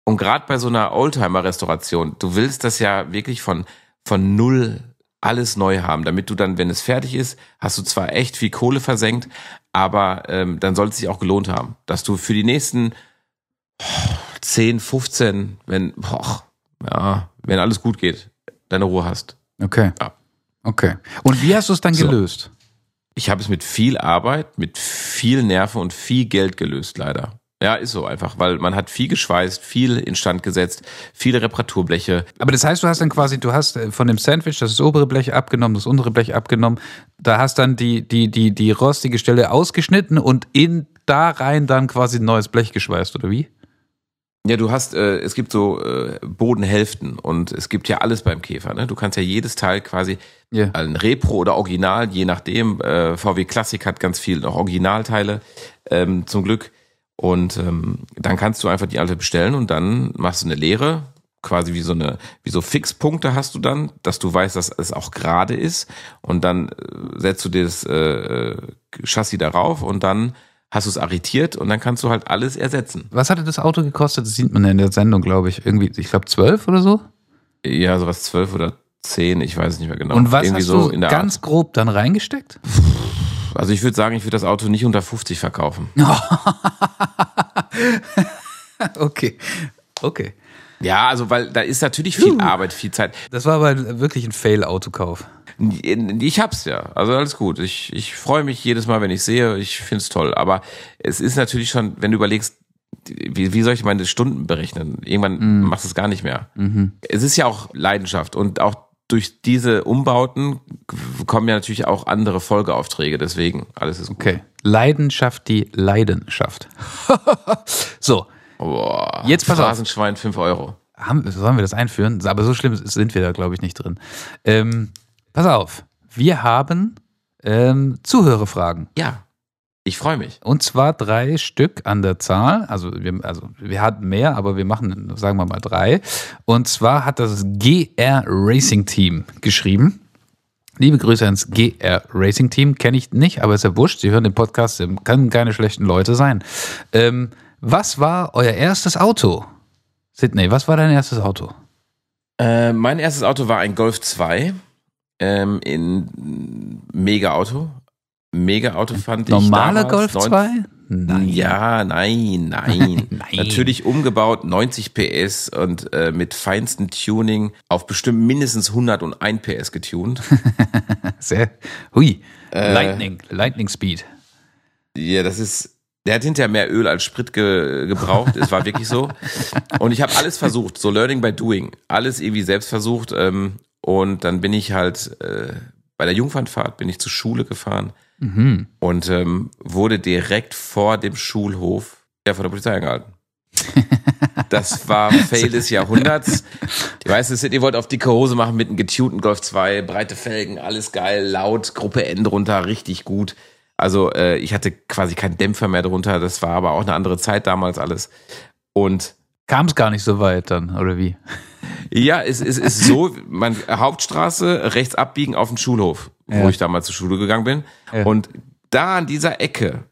und gerade bei so einer Oldtimer-Restauration, du willst das ja wirklich von, von null alles neu haben, damit du dann, wenn es fertig ist, hast du zwar echt viel Kohle versenkt, aber ähm, dann soll es sich auch gelohnt haben, dass du für die nächsten oh, 10, 15, wenn, boah, ja, wenn alles gut geht, deine Ruhe hast. Okay. Ja. Okay. Und wie hast du es dann So. gelöst? Ich habe es mit viel Arbeit, mit viel Nerven und viel Geld gelöst, leider. Ja, ist so einfach, weil man hat viel geschweißt, viel instand gesetzt, viele Reparaturbleche. Aber das heißt, du hast dann quasi, du hast äh, von dem Sandwich das obere Blech abgenommen, das untere Blech abgenommen. Da hast dann die, die, die, die rostige Stelle ausgeschnitten und in da rein dann quasi ein neues Blech geschweißt, oder wie? Ja, du hast, äh, es gibt so äh, Bodenhälften und es gibt ja alles beim Käfer. Ne? Du kannst ja jedes Teil quasi, Ja. ein Repro oder Original, je nachdem. Äh, VW Classic hat ganz viel noch Originalteile, ähm, zum Glück. Und ähm, dann kannst du einfach die alte bestellen und dann machst du eine Lehre, quasi wie so eine, wie so Fixpunkte hast du dann, dass du weißt, dass es auch gerade ist. Und dann äh, setzt du das äh, äh, Chassis darauf und dann hast du es arretiert und dann kannst du halt alles ersetzen. Was hatte das Auto gekostet? Das sieht man ja in der Sendung, glaube ich. Irgendwie, ich glaube, zwölf oder so. Ja, sowas zwölf oder zehn, ich weiß es nicht mehr genau. Und was Irgendwie hast so du in der ganz grob dann reingesteckt? Also ich würde sagen, ich würde das Auto nicht unter 50 verkaufen. okay. Okay. Ja, also weil da ist natürlich viel Arbeit, viel Zeit. Das war aber wirklich ein Fail-Autokauf. Ich hab's ja, also alles gut. Ich, ich freue mich jedes Mal, wenn ich sehe. Ich find's toll. Aber es ist natürlich schon, wenn du überlegst, wie, wie soll ich meine Stunden berechnen? Irgendwann machst du es gar nicht mehr. Es ist ja auch Leidenschaft und auch durch diese Umbauten kommen ja natürlich auch andere Folgeaufträge, deswegen alles ist gut. Okay. Leidenschaft, die Leidenschaft. so. Boah, Jetzt pass Phrasenschwein 5 Euro. Haben, sollen wir das einführen? Aber so schlimm sind wir da, glaube ich, nicht drin. Ähm, pass auf. Wir haben ähm, Zuhörerfragen. Ja. Ich freue mich. Und zwar drei Stück an der Zahl. Also wir, also wir hatten mehr, aber wir machen, sagen wir mal, drei. Und zwar hat das GR Racing Team geschrieben. Liebe Grüße ans GR Racing Team. Kenne ich nicht, aber ist ja wurscht. Sie hören den Podcast, können keine schlechten Leute sein. Ähm, was war euer erstes Auto? Sydney, was war dein erstes Auto? Äh, mein erstes Auto war ein Golf 2 ähm, in Mega Auto. Mega Auto fand Normale ich. Normale Golf 2? Nein. Ja, nein, nein. nein. Natürlich umgebaut, 90 PS und äh, mit feinstem Tuning auf bestimmt mindestens 101 PS getuned. Sehr, hui. Äh, Lightning, Lightning Speed. Ja, das ist, der hat hinterher mehr Öl als Sprit ge gebraucht. es war wirklich so. Und ich habe alles versucht, so Learning by Doing. Alles irgendwie selbst versucht. Ähm, und dann bin ich halt äh, bei der Jungfernfahrt bin ich zur Schule gefahren mhm. und ähm, wurde direkt vor dem Schulhof ja, von der Polizei angehalten. Das war Fail des Jahrhunderts. Die weiße City wollte auf dicke Hose machen mit einem getunten Golf 2, breite Felgen, alles geil, laut, Gruppe N drunter, richtig gut. Also äh, ich hatte quasi keinen Dämpfer mehr drunter. Das war aber auch eine andere Zeit damals alles. Und kam es gar nicht so weit dann, oder wie? Ja, es, es ist so, man, Hauptstraße, rechts abbiegen auf den Schulhof, ja. wo ich damals zur Schule gegangen bin. Ja. Und da an dieser Ecke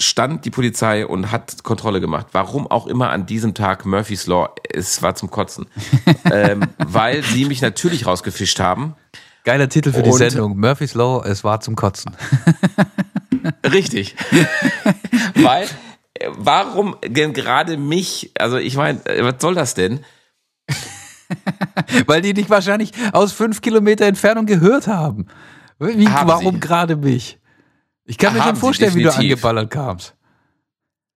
stand die Polizei und hat Kontrolle gemacht. Warum auch immer an diesem Tag Murphy's Law, es war zum Kotzen. ähm, weil sie mich natürlich rausgefischt haben. Geiler Titel für die Sendung. Murphy's Law, es war zum Kotzen. Richtig. weil, warum denn gerade mich, also ich meine, was soll das denn? Weil die dich wahrscheinlich aus fünf Kilometer Entfernung gehört haben. Wie, warum gerade mich? Ich kann mir schon vorstellen, wie du angeballert kamst.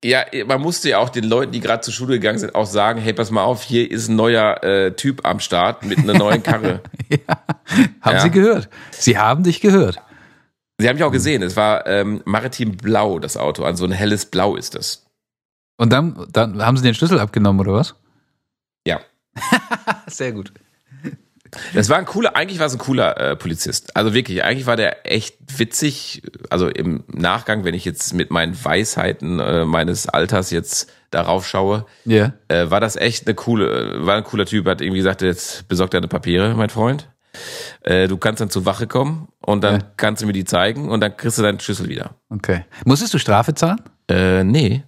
Ja, man musste ja auch den Leuten, die gerade zur Schule gegangen sind, auch sagen, hey, pass mal auf, hier ist ein neuer äh, Typ am Start mit einer neuen Karre. ja. Haben ja. sie gehört. Sie haben dich gehört. Sie haben mich auch gesehen. Es war ähm, maritim blau, das Auto. Also ein helles Blau ist das. Und dann, dann haben sie den Schlüssel abgenommen, oder was? Ja. Sehr gut. Das war ein cooler, eigentlich war es ein cooler äh, Polizist. Also wirklich, eigentlich war der echt witzig. Also im Nachgang, wenn ich jetzt mit meinen Weisheiten äh, meines Alters jetzt darauf schaue, yeah. äh, war das echt eine coole, war ein cooler Typ. Hat irgendwie gesagt, jetzt besorgt deine Papiere, mein Freund. Äh, du kannst dann zur Wache kommen und dann ja. kannst du mir die zeigen und dann kriegst du deinen Schlüssel wieder. Okay. Musstest du Strafe zahlen? Äh, nee.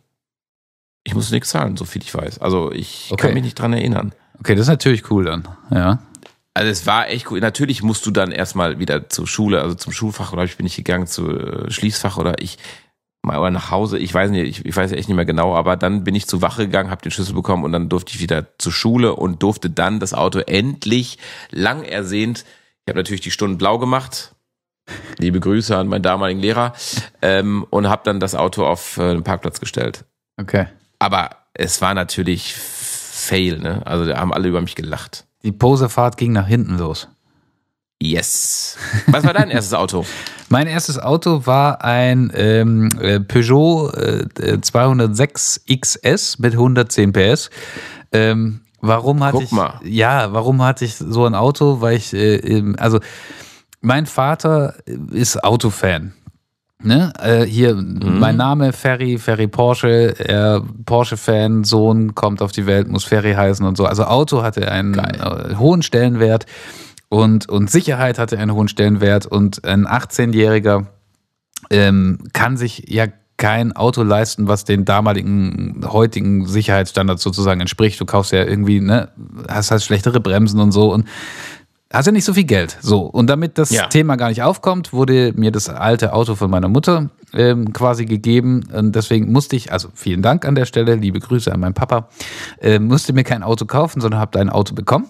Ich muss nichts zahlen, so viel ich weiß. Also ich okay. kann mich nicht dran erinnern. Okay, das ist natürlich cool dann, ja. Also es war echt cool. Natürlich musst du dann erstmal wieder zur Schule, also zum Schulfach, oder ich bin ich gegangen zu äh, Schließfach oder ich mal oder nach Hause, ich weiß nicht, ich, ich weiß echt nicht mehr genau, aber dann bin ich zur Wache gegangen, habe den Schlüssel bekommen und dann durfte ich wieder zur Schule und durfte dann das Auto endlich lang ersehnt. Ich habe natürlich die Stunden blau gemacht. Liebe Grüße an meinen damaligen Lehrer ähm, und habe dann das Auto auf äh, den Parkplatz gestellt. Okay. Aber es war natürlich Fail, ne? Also da haben alle über mich gelacht. Die Posefahrt ging nach hinten los. Yes. Was war dein erstes Auto? mein erstes Auto war ein ähm, äh, Peugeot äh, 206 XS mit 110 PS. Ähm, warum hatte Guck ich mal. ja, warum hatte ich so ein Auto? Weil ich äh, also mein Vater ist Autofan. Ne? Äh, hier, mhm. mein Name Ferry, Ferry Porsche, er Porsche-Fan, Sohn kommt auf die Welt, muss Ferry heißen und so. Also Auto hatte einen Geil. Äh, hohen Stellenwert und, und Sicherheit hatte einen hohen Stellenwert und ein 18-Jähriger ähm, kann sich ja kein Auto leisten, was den damaligen, heutigen Sicherheitsstandards sozusagen entspricht. Du kaufst ja irgendwie, ne, hast halt schlechtere Bremsen und so und hast ja nicht so viel Geld. So, und damit das ja. Thema gar nicht aufkommt, wurde mir das alte Auto von meiner Mutter ähm, quasi gegeben. Und deswegen musste ich, also vielen Dank an der Stelle, liebe Grüße an meinen Papa, äh, musste mir kein Auto kaufen, sondern habe ein Auto bekommen.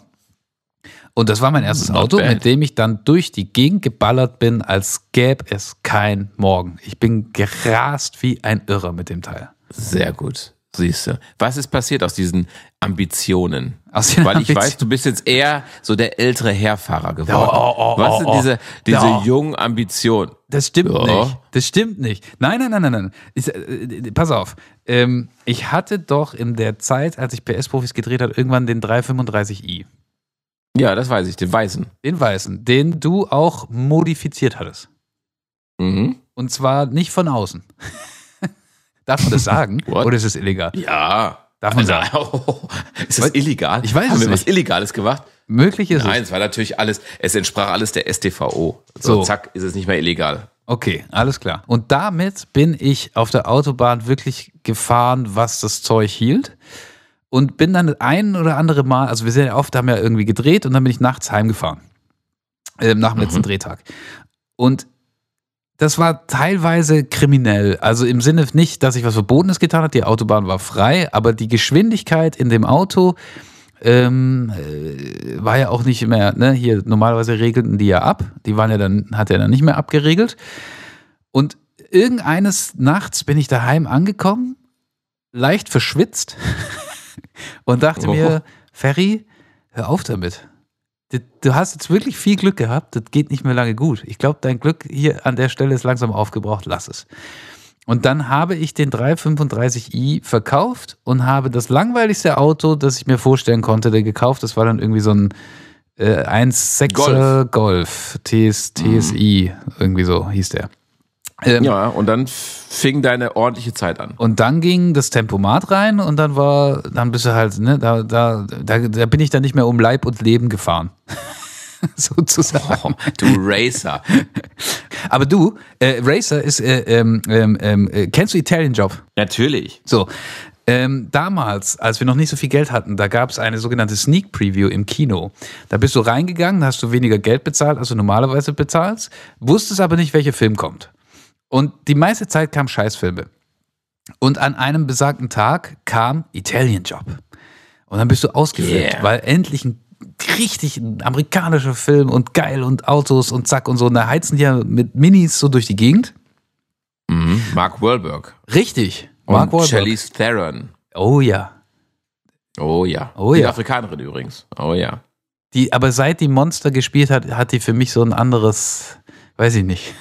Und das war mein erstes Not Auto, bad. mit dem ich dann durch die Gegend geballert bin, als gäbe es kein Morgen. Ich bin gerast wie ein Irrer mit dem Teil. Sehr gut. Siehst du. Was ist passiert aus diesen Ambitionen? Aus den Weil ich Ambitionen- weiß, du bist jetzt eher so der ältere Herrfahrer geworden. Oh, oh, oh, Was sind oh, oh. diese, diese jungen Ambitionen? Das stimmt nicht. Das stimmt nicht. Nein, nein, nein, nein, nein. Ich, äh, äh, pass auf. Ähm, ich hatte doch in der Zeit, als ich PS-Profis gedreht habe, irgendwann den 335i. Ja, das weiß ich, den Weißen. Den weißen, den du auch modifiziert hattest. Mhm. Und zwar nicht von außen. Darf man das sagen? Oder ist es illegal? Ja. Darf man sagen? ist das illegal? Ich weiß Haben es wir nicht. was Illegales gemacht? Möglich ist Nein, es. es war natürlich alles, es entsprach alles der StVO. So, So. zack, ist es nicht mehr illegal. Okay, alles klar. Und damit bin ich auf der Autobahn wirklich gefahren, was das Zeug hielt. Und bin dann ein oder andere Mal, also wir sind ja oft, haben ja irgendwie gedreht und dann bin ich nachts heimgefahren. Ähm, nach dem letzten Drehtag. Und das war teilweise kriminell. Also im Sinne nicht, dass ich was Verbotenes getan habe, die Autobahn war frei, aber die Geschwindigkeit in dem Auto ähm, äh, war ja auch nicht mehr, ne, hier normalerweise regelten die ja ab. Die waren ja dann, hat er dann nicht mehr abgeregelt. Und irgendeines Nachts bin ich daheim angekommen, leicht verschwitzt und dachte Oh. mir, Ferry, hör auf damit. Du- hast jetzt wirklich viel Glück gehabt, das geht nicht mehr lange gut. Ich glaube, dein Glück hier an der Stelle ist langsam aufgebraucht, lass es. Und dann habe ich den 335i verkauft und habe das langweiligste Auto, das ich mir vorstellen konnte, der gekauft. Das war dann irgendwie so ein äh, 1.6er Golf, TS, TSI, irgendwie so hieß der. Ähm, Ja, und dann fing deine ordentliche Zeit an. Und dann ging das Tempomat rein und dann war, dann bist du halt, ne, da, da, da, da bin ich dann nicht mehr um Leib und Leben gefahren. Sozusagen. Du Racer. Aber du, äh, Racer ist, äh, ähm, ähm, ähm, äh, kennst du Italian Job? Natürlich. So. Ähm, damals, als wir noch nicht so viel Geld hatten, da gab es eine sogenannte Sneak Preview im Kino. Da bist du reingegangen, da hast du weniger Geld bezahlt, als du normalerweise bezahlst, wusstest aber nicht, welcher Film kommt. Und die meiste Zeit kamen Scheißfilme. Und an einem besagten Tag kam Italian Job. Und dann bist du ausgeflippt, Yeah. weil endlich ein richtig ein amerikanischer Film und geil und Autos und zack und so. Und da heizen die ja mit Minis so durch die Gegend. Mhm. Mark Wahlberg. Richtig. Und Mark Wahlberg. Charlize Theron. Oh ja. Oh ja. Oh Die ja. Afrikanerin übrigens. Oh ja. Die, aber seit die Monster gespielt hat, hat die für mich so ein anderes, weiß ich nicht.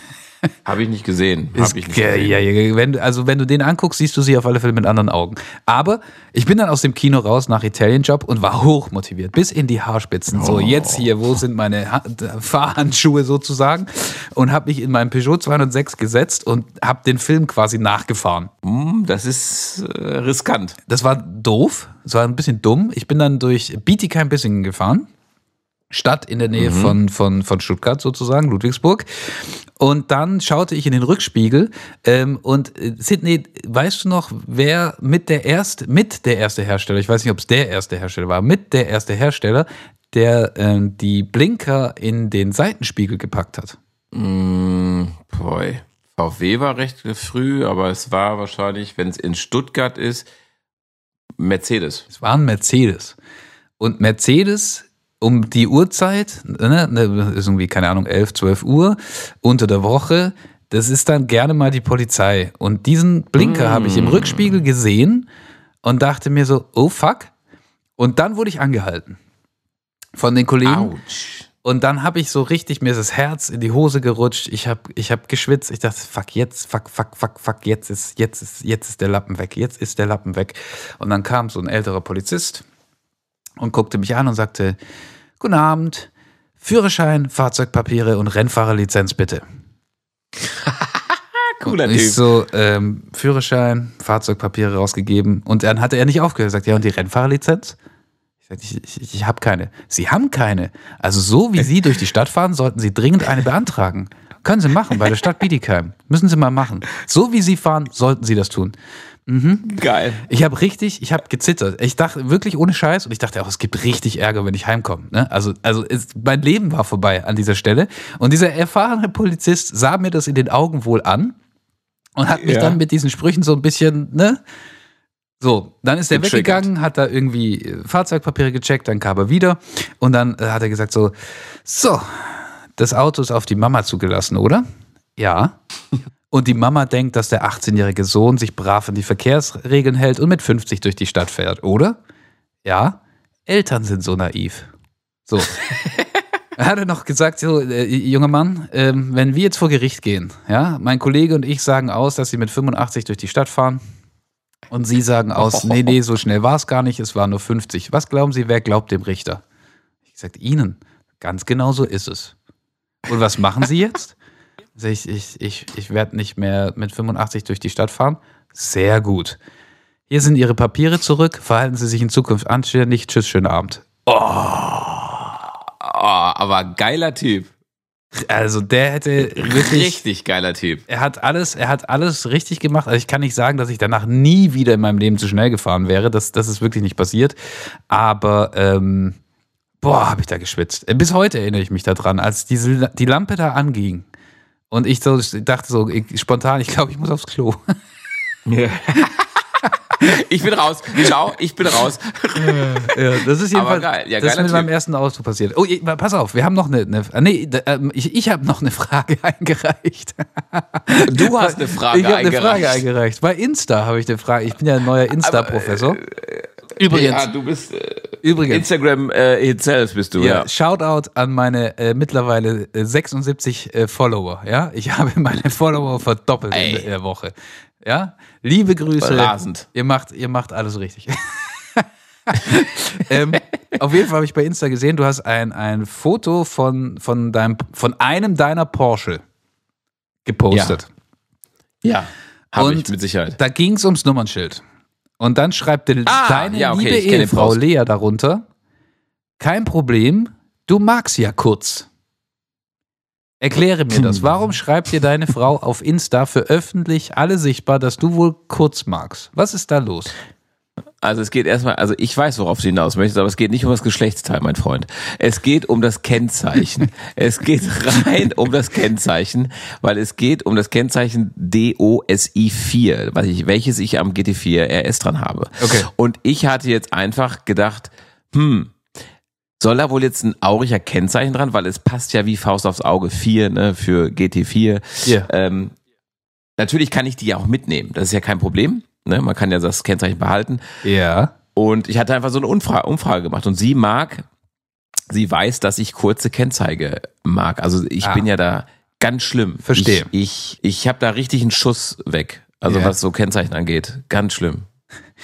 Habe ich nicht gesehen. Habe ich nicht ge- gesehen. ja, ja, wenn, also wenn du den anguckst, siehst du sie auf alle Fälle mit anderen Augen. Aber ich bin dann aus dem Kino raus nach Italian Job und war hochmotiviert, bis in die Haarspitzen. So, Oh. jetzt hier, wo sind meine ha Fahrhandschuhe sozusagen? Und habe mich in meinen Peugeot 206 gesetzt und habe den Film quasi nachgefahren. Hm, Das ist äh, riskant. Das war doof, es war ein bisschen dumm. Ich bin dann durch Bietigheim-Bissingen gefahren. Stadt in der Nähe von, von, von Stuttgart sozusagen, Ludwigsburg. Und dann schaute ich in den Rückspiegel ähm, und äh, Sydney, weißt du noch, wer mit der erste, mit der erste Hersteller, ich weiß nicht, ob es der erste Hersteller war, mit der erste Hersteller, der ähm, die Blinker in den Seitenspiegel gepackt hat? Mm, boy. VW war recht früh, aber es war wahrscheinlich, wenn es in Stuttgart ist, Mercedes. Es war ein Mercedes. Und Mercedes um die Uhrzeit, ne, ne, ist irgendwie, keine Ahnung, 11, 12 Uhr, unter der Woche, das ist dann gerne mal die Polizei. Und diesen Blinker habe ich im Rückspiegel gesehen und dachte mir so, oh fuck. Und dann wurde ich angehalten von den Kollegen. Autsch. Und dann habe ich so richtig, mir ist das Herz in die Hose gerutscht. Ich habe ich hab geschwitzt. Ich dachte, fuck, jetzt, fuck, fuck, fuck, fuck, jetzt ist, jetzt ist, jetzt ist der Lappen weg. Jetzt ist der Lappen weg. Und dann kam so ein älterer Polizist und guckte mich an und sagte, guten Abend, Führerschein, Fahrzeugpapiere und Rennfahrerlizenz bitte. Cooler Und ich Typ. so, ähm, Führerschein, Fahrzeugpapiere rausgegeben. Und dann hatte er nicht aufgehört. Er sagt, ja, und die Rennfahrerlizenz? Ich sagte, ich, ich, ich habe keine. Sie haben keine. Also so wie Sie durch die Stadt fahren, sollten Sie dringend eine beantragen. Können Sie machen bei der Stadt Bietigheim. Müssen Sie mal machen. So wie Sie fahren, sollten Sie das tun. Geil. Ich habe richtig, ich habe gezittert. Ich dachte wirklich ohne Scheiß und ich dachte auch, es gibt richtig Ärger, wenn ich heimkomme. Ne? Also, also es, mein Leben war vorbei an dieser Stelle. Und dieser erfahrene Polizist sah mir das in den Augen wohl an und hat mich Ja. dann mit diesen Sprüchen so ein bisschen, ne? So, dann ist er weggegangen, hat da irgendwie äh, Fahrzeugpapiere gecheckt, dann kam er wieder und dann äh, hat er gesagt so, so, das Auto ist auf die Mama zugelassen, oder? Ja. Und die Mama denkt, dass der 18-jährige Sohn sich brav an die Verkehrsregeln hält und mit 50 durch die Stadt fährt, oder? Ja, Eltern sind so naiv. So. er hatte noch gesagt, so, äh, junger Mann, äh, wenn wir jetzt vor Gericht gehen, ja, mein Kollege und ich sagen aus, dass sie mit 85 durch die Stadt fahren und sie sagen aus, nee, nee, so schnell war es gar nicht, es war nur 50. Was glauben Sie, wer glaubt dem Richter? Ich sag Ihnen, ganz genau so ist es. Und was machen Sie jetzt? Ich, ich, ich, ich werde nicht mehr mit 85 durch die Stadt fahren. Sehr gut. Hier sind Ihre Papiere zurück. Verhalten Sie sich in Zukunft anständig. Tschüss, schönen Abend. Oh. oh aber geiler Typ. Also der hätte wirklich richtig geiler Typ. Er hat alles, er hat alles richtig gemacht. Also ich kann nicht sagen, dass ich danach nie wieder in meinem Leben zu schnell gefahren wäre. Das, das ist wirklich nicht passiert. Aber ähm, boah, habe ich da geschwitzt. Bis heute erinnere ich mich daran, als diese die Lampe da anging und ich so dachte so ich, spontan, ich glaube, ich muss aufs Klo. ich bin raus. Ciao, ich bin raus. ja, das ist jedenfalls geil. Ja, das ist mit typ. meinem ersten Auto passiert. Oh, pass auf, wir haben noch eine, eine nee, ähm, ich, ich habe noch eine Frage eingereicht. Du hast eine Frage ich eingereicht. Ich habe eine Frage eingereicht. Bei Insta habe ich eine Frage. Ich bin ja ein neuer Insta-Professor. Übrigens. Ja, du bist äh, Übrigens. Instagram äh, itself bist du. Ja, ja. Shoutout an meine äh, mittlerweile 76 äh, äh, Follower. Ja, ich habe meine Follower verdoppelt Ey. in der Woche. Ja, liebe Grüße. Rasend. Ihr macht, ihr macht alles richtig. ähm, auf jeden Fall habe ich bei Insta gesehen, du hast ein, ein Foto von, von, deinem, von einem deiner Porsche gepostet. Ja, ja habe ich mit Sicherheit. Da ging es ums Nummernschild. Und dann schreibt ah, deine ja, okay, liebe Ehefrau Lea darunter, kein Problem, du magst ja kurz. Erkläre mir das. Warum schreibt dir deine Frau auf Insta für öffentlich alle sichtbar, dass du wohl kurz magst? Was ist da los? Also es geht erstmal, also ich weiß, worauf du hinaus möchtest, aber es geht nicht um das Geschlechtsteil, mein Freund. Es geht um das Kennzeichen. es geht rein um das Kennzeichen, weil es geht um das Kennzeichen DOSI 4, welches ich am GT4 RS dran habe. Okay. Und ich hatte jetzt einfach gedacht, hm, soll da wohl jetzt ein auriger Kennzeichen dran, weil es passt ja wie Faust aufs Auge 4, ne, für GT4. Yeah. Ähm, natürlich kann ich die ja auch mitnehmen, das ist ja kein Problem. Ne? Man kann ja das Kennzeichen behalten. Ja. Und ich hatte einfach so eine Umfrage, Umfrage gemacht und sie mag, sie weiß, dass ich kurze Kennzeige mag. Also ich ah. bin ja da ganz schlimm. Verstehe. Ich, ich, ich habe da richtig einen Schuss weg. Also yeah. was so Kennzeichen angeht. Ganz schlimm.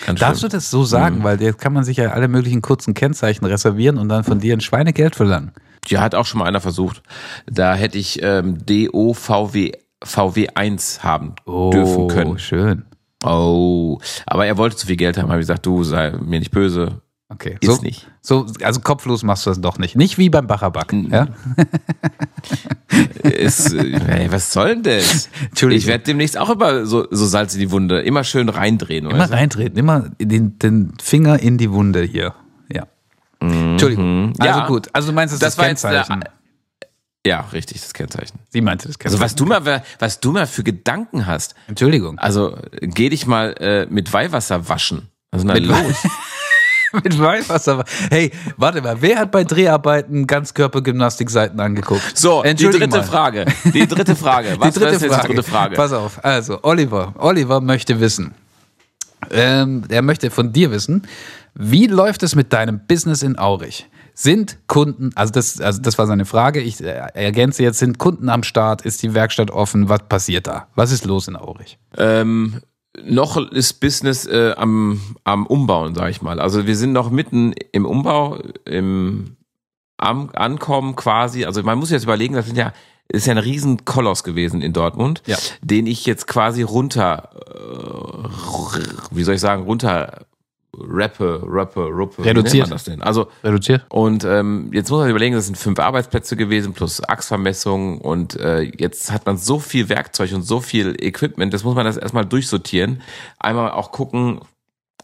Ganz Darfst schlimm. du das so sagen? Mhm. Weil jetzt kann man sich ja alle möglichen kurzen Kennzeichen reservieren und dann von dir ein Schweinegeld verlangen. Ja, hat auch schon mal einer versucht. Da hätte ich ähm, DOVW VW1 haben oh, dürfen können. schön. Oh, aber er wollte zu viel Geld haben, habe ich gesagt, du sei mir nicht böse. Okay, ist so, nicht. So, also kopflos machst du das doch nicht. Nicht wie beim Bacherback. Ja? ist, ey, was soll denn das? Entschuldigung. Ich werde demnächst auch immer so, so Salz in die Wunde. Immer schön reindrehen. Immer reindrehen, immer den, den Finger in die Wunde hier. Ja. Mhm. Entschuldigung. Also ja, gut. Also du meinst, das, das ist das Kennzeichen. Ja, richtig, das Kennzeichen. Sie meinte das Kennzeichen. Also was du mal, was du mal für Gedanken hast. Entschuldigung. Also geh dich mal äh, mit Weihwasser waschen. Also mit los. mit Weihwasser. Hey, warte mal, wer hat bei Dreharbeiten Ganzkörpergymnastikseiten angeguckt? So, die dritte mal. Frage. Die dritte Frage. Was die dritte ist Frage. die dritte Frage? Pass auf. Also Oliver, Oliver möchte wissen. Ähm, er möchte von dir wissen, wie läuft es mit deinem Business in Aurich? Sind Kunden, also das, also das war seine Frage, ich äh, ergänze jetzt, sind Kunden am Start, ist die Werkstatt offen, was passiert da? Was ist los in Aurich? Ähm, noch ist Business äh, am, am Umbauen, sage ich mal. Also wir sind noch mitten im Umbau, im am Ankommen quasi. Also man muss jetzt überlegen, das sind ja ist ja ein riesen Koloss gewesen in Dortmund, ja. den ich jetzt quasi runter, äh, wie soll ich sagen, runter Rappe, Rappe, Ruppe. Reduziert. das denn? Also, Reduziert. Und ähm, jetzt muss man überlegen, das sind fünf Arbeitsplätze gewesen plus Achsvermessung und äh, jetzt hat man so viel Werkzeug und so viel Equipment, das muss man das erstmal durchsortieren. Einmal auch gucken,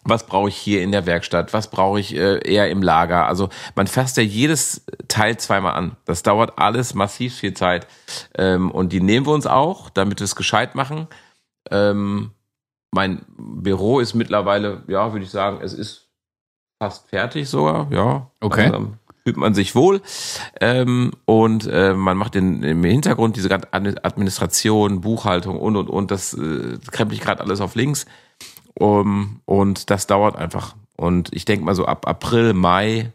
was brauche ich hier in der Werkstatt, was brauche ich äh, eher im Lager. Also man fasst ja jedes Teil zweimal an. Das dauert alles massiv viel Zeit. Ähm, und die nehmen wir uns auch, damit wir es gescheit machen. Ähm, mein Büro ist mittlerweile, ja, würde ich sagen, es ist fast fertig sogar, ja. Okay. Also, fühlt man sich wohl ähm, und äh, man macht in, im Hintergrund diese ganze Administration, Buchhaltung und und und. Das äh, krempel ich gerade alles auf links um, und das dauert einfach. Und ich denke mal so ab April, Mai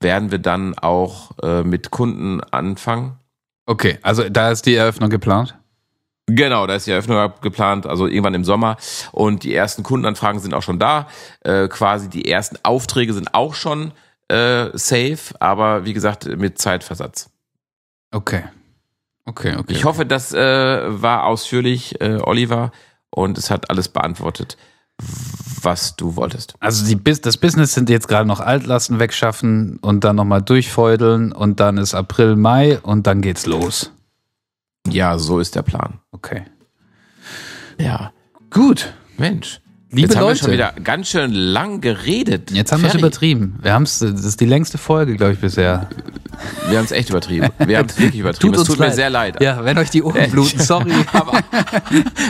werden wir dann auch äh, mit Kunden anfangen. Okay, also da ist die Eröffnung geplant? Genau, da ist die Eröffnung geplant, also irgendwann im Sommer. Und die ersten Kundenanfragen sind auch schon da. Äh, quasi die ersten Aufträge sind auch schon äh, safe, aber wie gesagt, mit Zeitversatz. Okay. Okay, okay. Ich hoffe, das äh, war ausführlich, äh, Oliver, und es hat alles beantwortet, was du wolltest. Also die, das Business sind jetzt gerade noch Altlasten wegschaffen und dann nochmal durchfeudeln und dann ist April, Mai und dann geht's los. Ja, so ist der Plan. Okay. Ja. Gut. Mensch. Liebe Jetzt haben Leute. wir schon wieder ganz schön lang geredet. Jetzt haben wir es übertrieben. Wir haben's, das ist die längste Folge, glaube ich, bisher. Wir haben es echt übertrieben. Wir haben es wirklich übertrieben. es tut mir sehr leid. Ja, wenn euch die Ohren bluten, sorry. Aber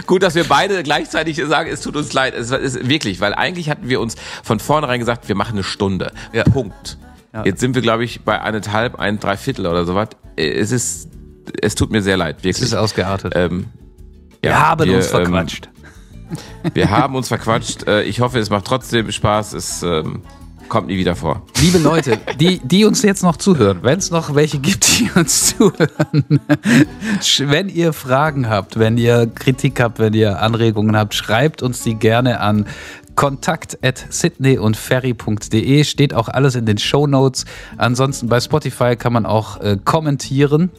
gut, dass wir beide gleichzeitig sagen, es tut uns leid. Es ist wirklich, weil eigentlich hatten wir uns von vornherein gesagt, wir machen eine Stunde. Ja. Punkt. Ja. Jetzt sind wir, glaube ich, bei eineinhalb, ein Dreiviertel oder sowas. Es ist, es tut mir sehr leid, Es wirklich. ist ausgeartet. ähm, wir haben wir, uns ähm, verquatscht. wir haben uns verquatscht. Äh, Ich hoffe, es macht trotzdem Spaß. Es ähm, kommt nie wieder vor. Liebe Leute, die, die uns jetzt noch zuhören, wenn es noch welche gibt, die uns zuhören, wenn ihr Fragen habt, wenn ihr Kritik habt, wenn ihr Anregungen habt, schreibt uns die gerne an kontakt at sydneyundferry.de steht auch alles in den Show Notes. Ansonsten bei Spotify kann man auch äh, kommentieren.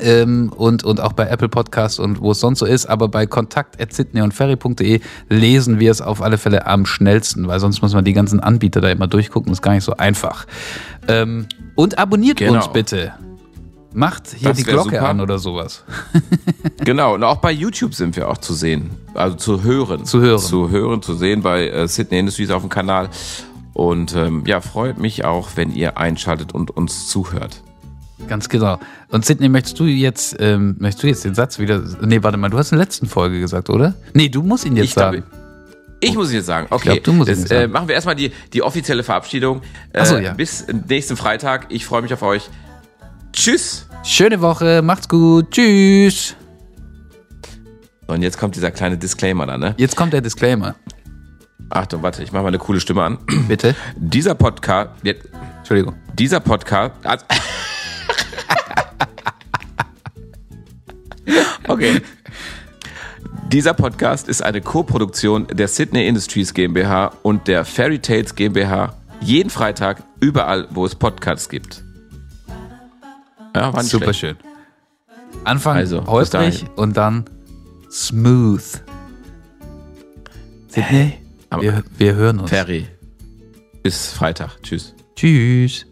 Ähm, und, und auch bei Apple Podcasts und wo es sonst so ist, aber bei kontakt.sydneyundferry.de lesen wir es auf alle Fälle am schnellsten, weil sonst muss man die ganzen Anbieter da immer durchgucken, das ist gar nicht so einfach. Ähm, und abonniert Genau. uns bitte. Macht hier Das die Glocke super. an oder sowas. Genau, und auch bei YouTube sind wir auch zu sehen. Also zu hören. Zu hören. Zu hören, zu sehen bei äh, Sydney Industries auf dem Kanal. Und ähm, ja, freut mich auch, wenn ihr einschaltet und uns zuhört. Ganz genau. Und Sidney, möchtest du jetzt, ähm, möchtest du jetzt den Satz wieder. Nee, warte mal, du hast in der letzten Folge gesagt, oder? Nee, du musst ihn jetzt Ich glaube, sagen. Ich muss jetzt sagen, okay, glaub, du musst das, sagen. äh, machen wir erstmal die, die offizielle Verabschiedung. Äh, so, ja. Bis nächsten Freitag. Ich freue mich auf euch. Tschüss. Schöne Woche, macht's gut, tschüss. Und jetzt kommt dieser kleine Disclaimer da, ne? Jetzt kommt der Disclaimer. Achtung, warte, ich mache mal eine coole Stimme an. Bitte. Dieser Podcast, Entschuldigung. dieser Podcast, also, okay. Dieser Podcast ist eine Co-Produktion der Sydney Industries GmbH und der Fairy Tales GmbH. Jeden Freitag, überall, wo es Podcasts gibt. Ja, war nicht Super schlecht. schön. Anfang Also, holprig und dann smooth. Sidney, aber- wir, wir hören uns. Ferry. Bis Freitag. Tschüss. Tschüss.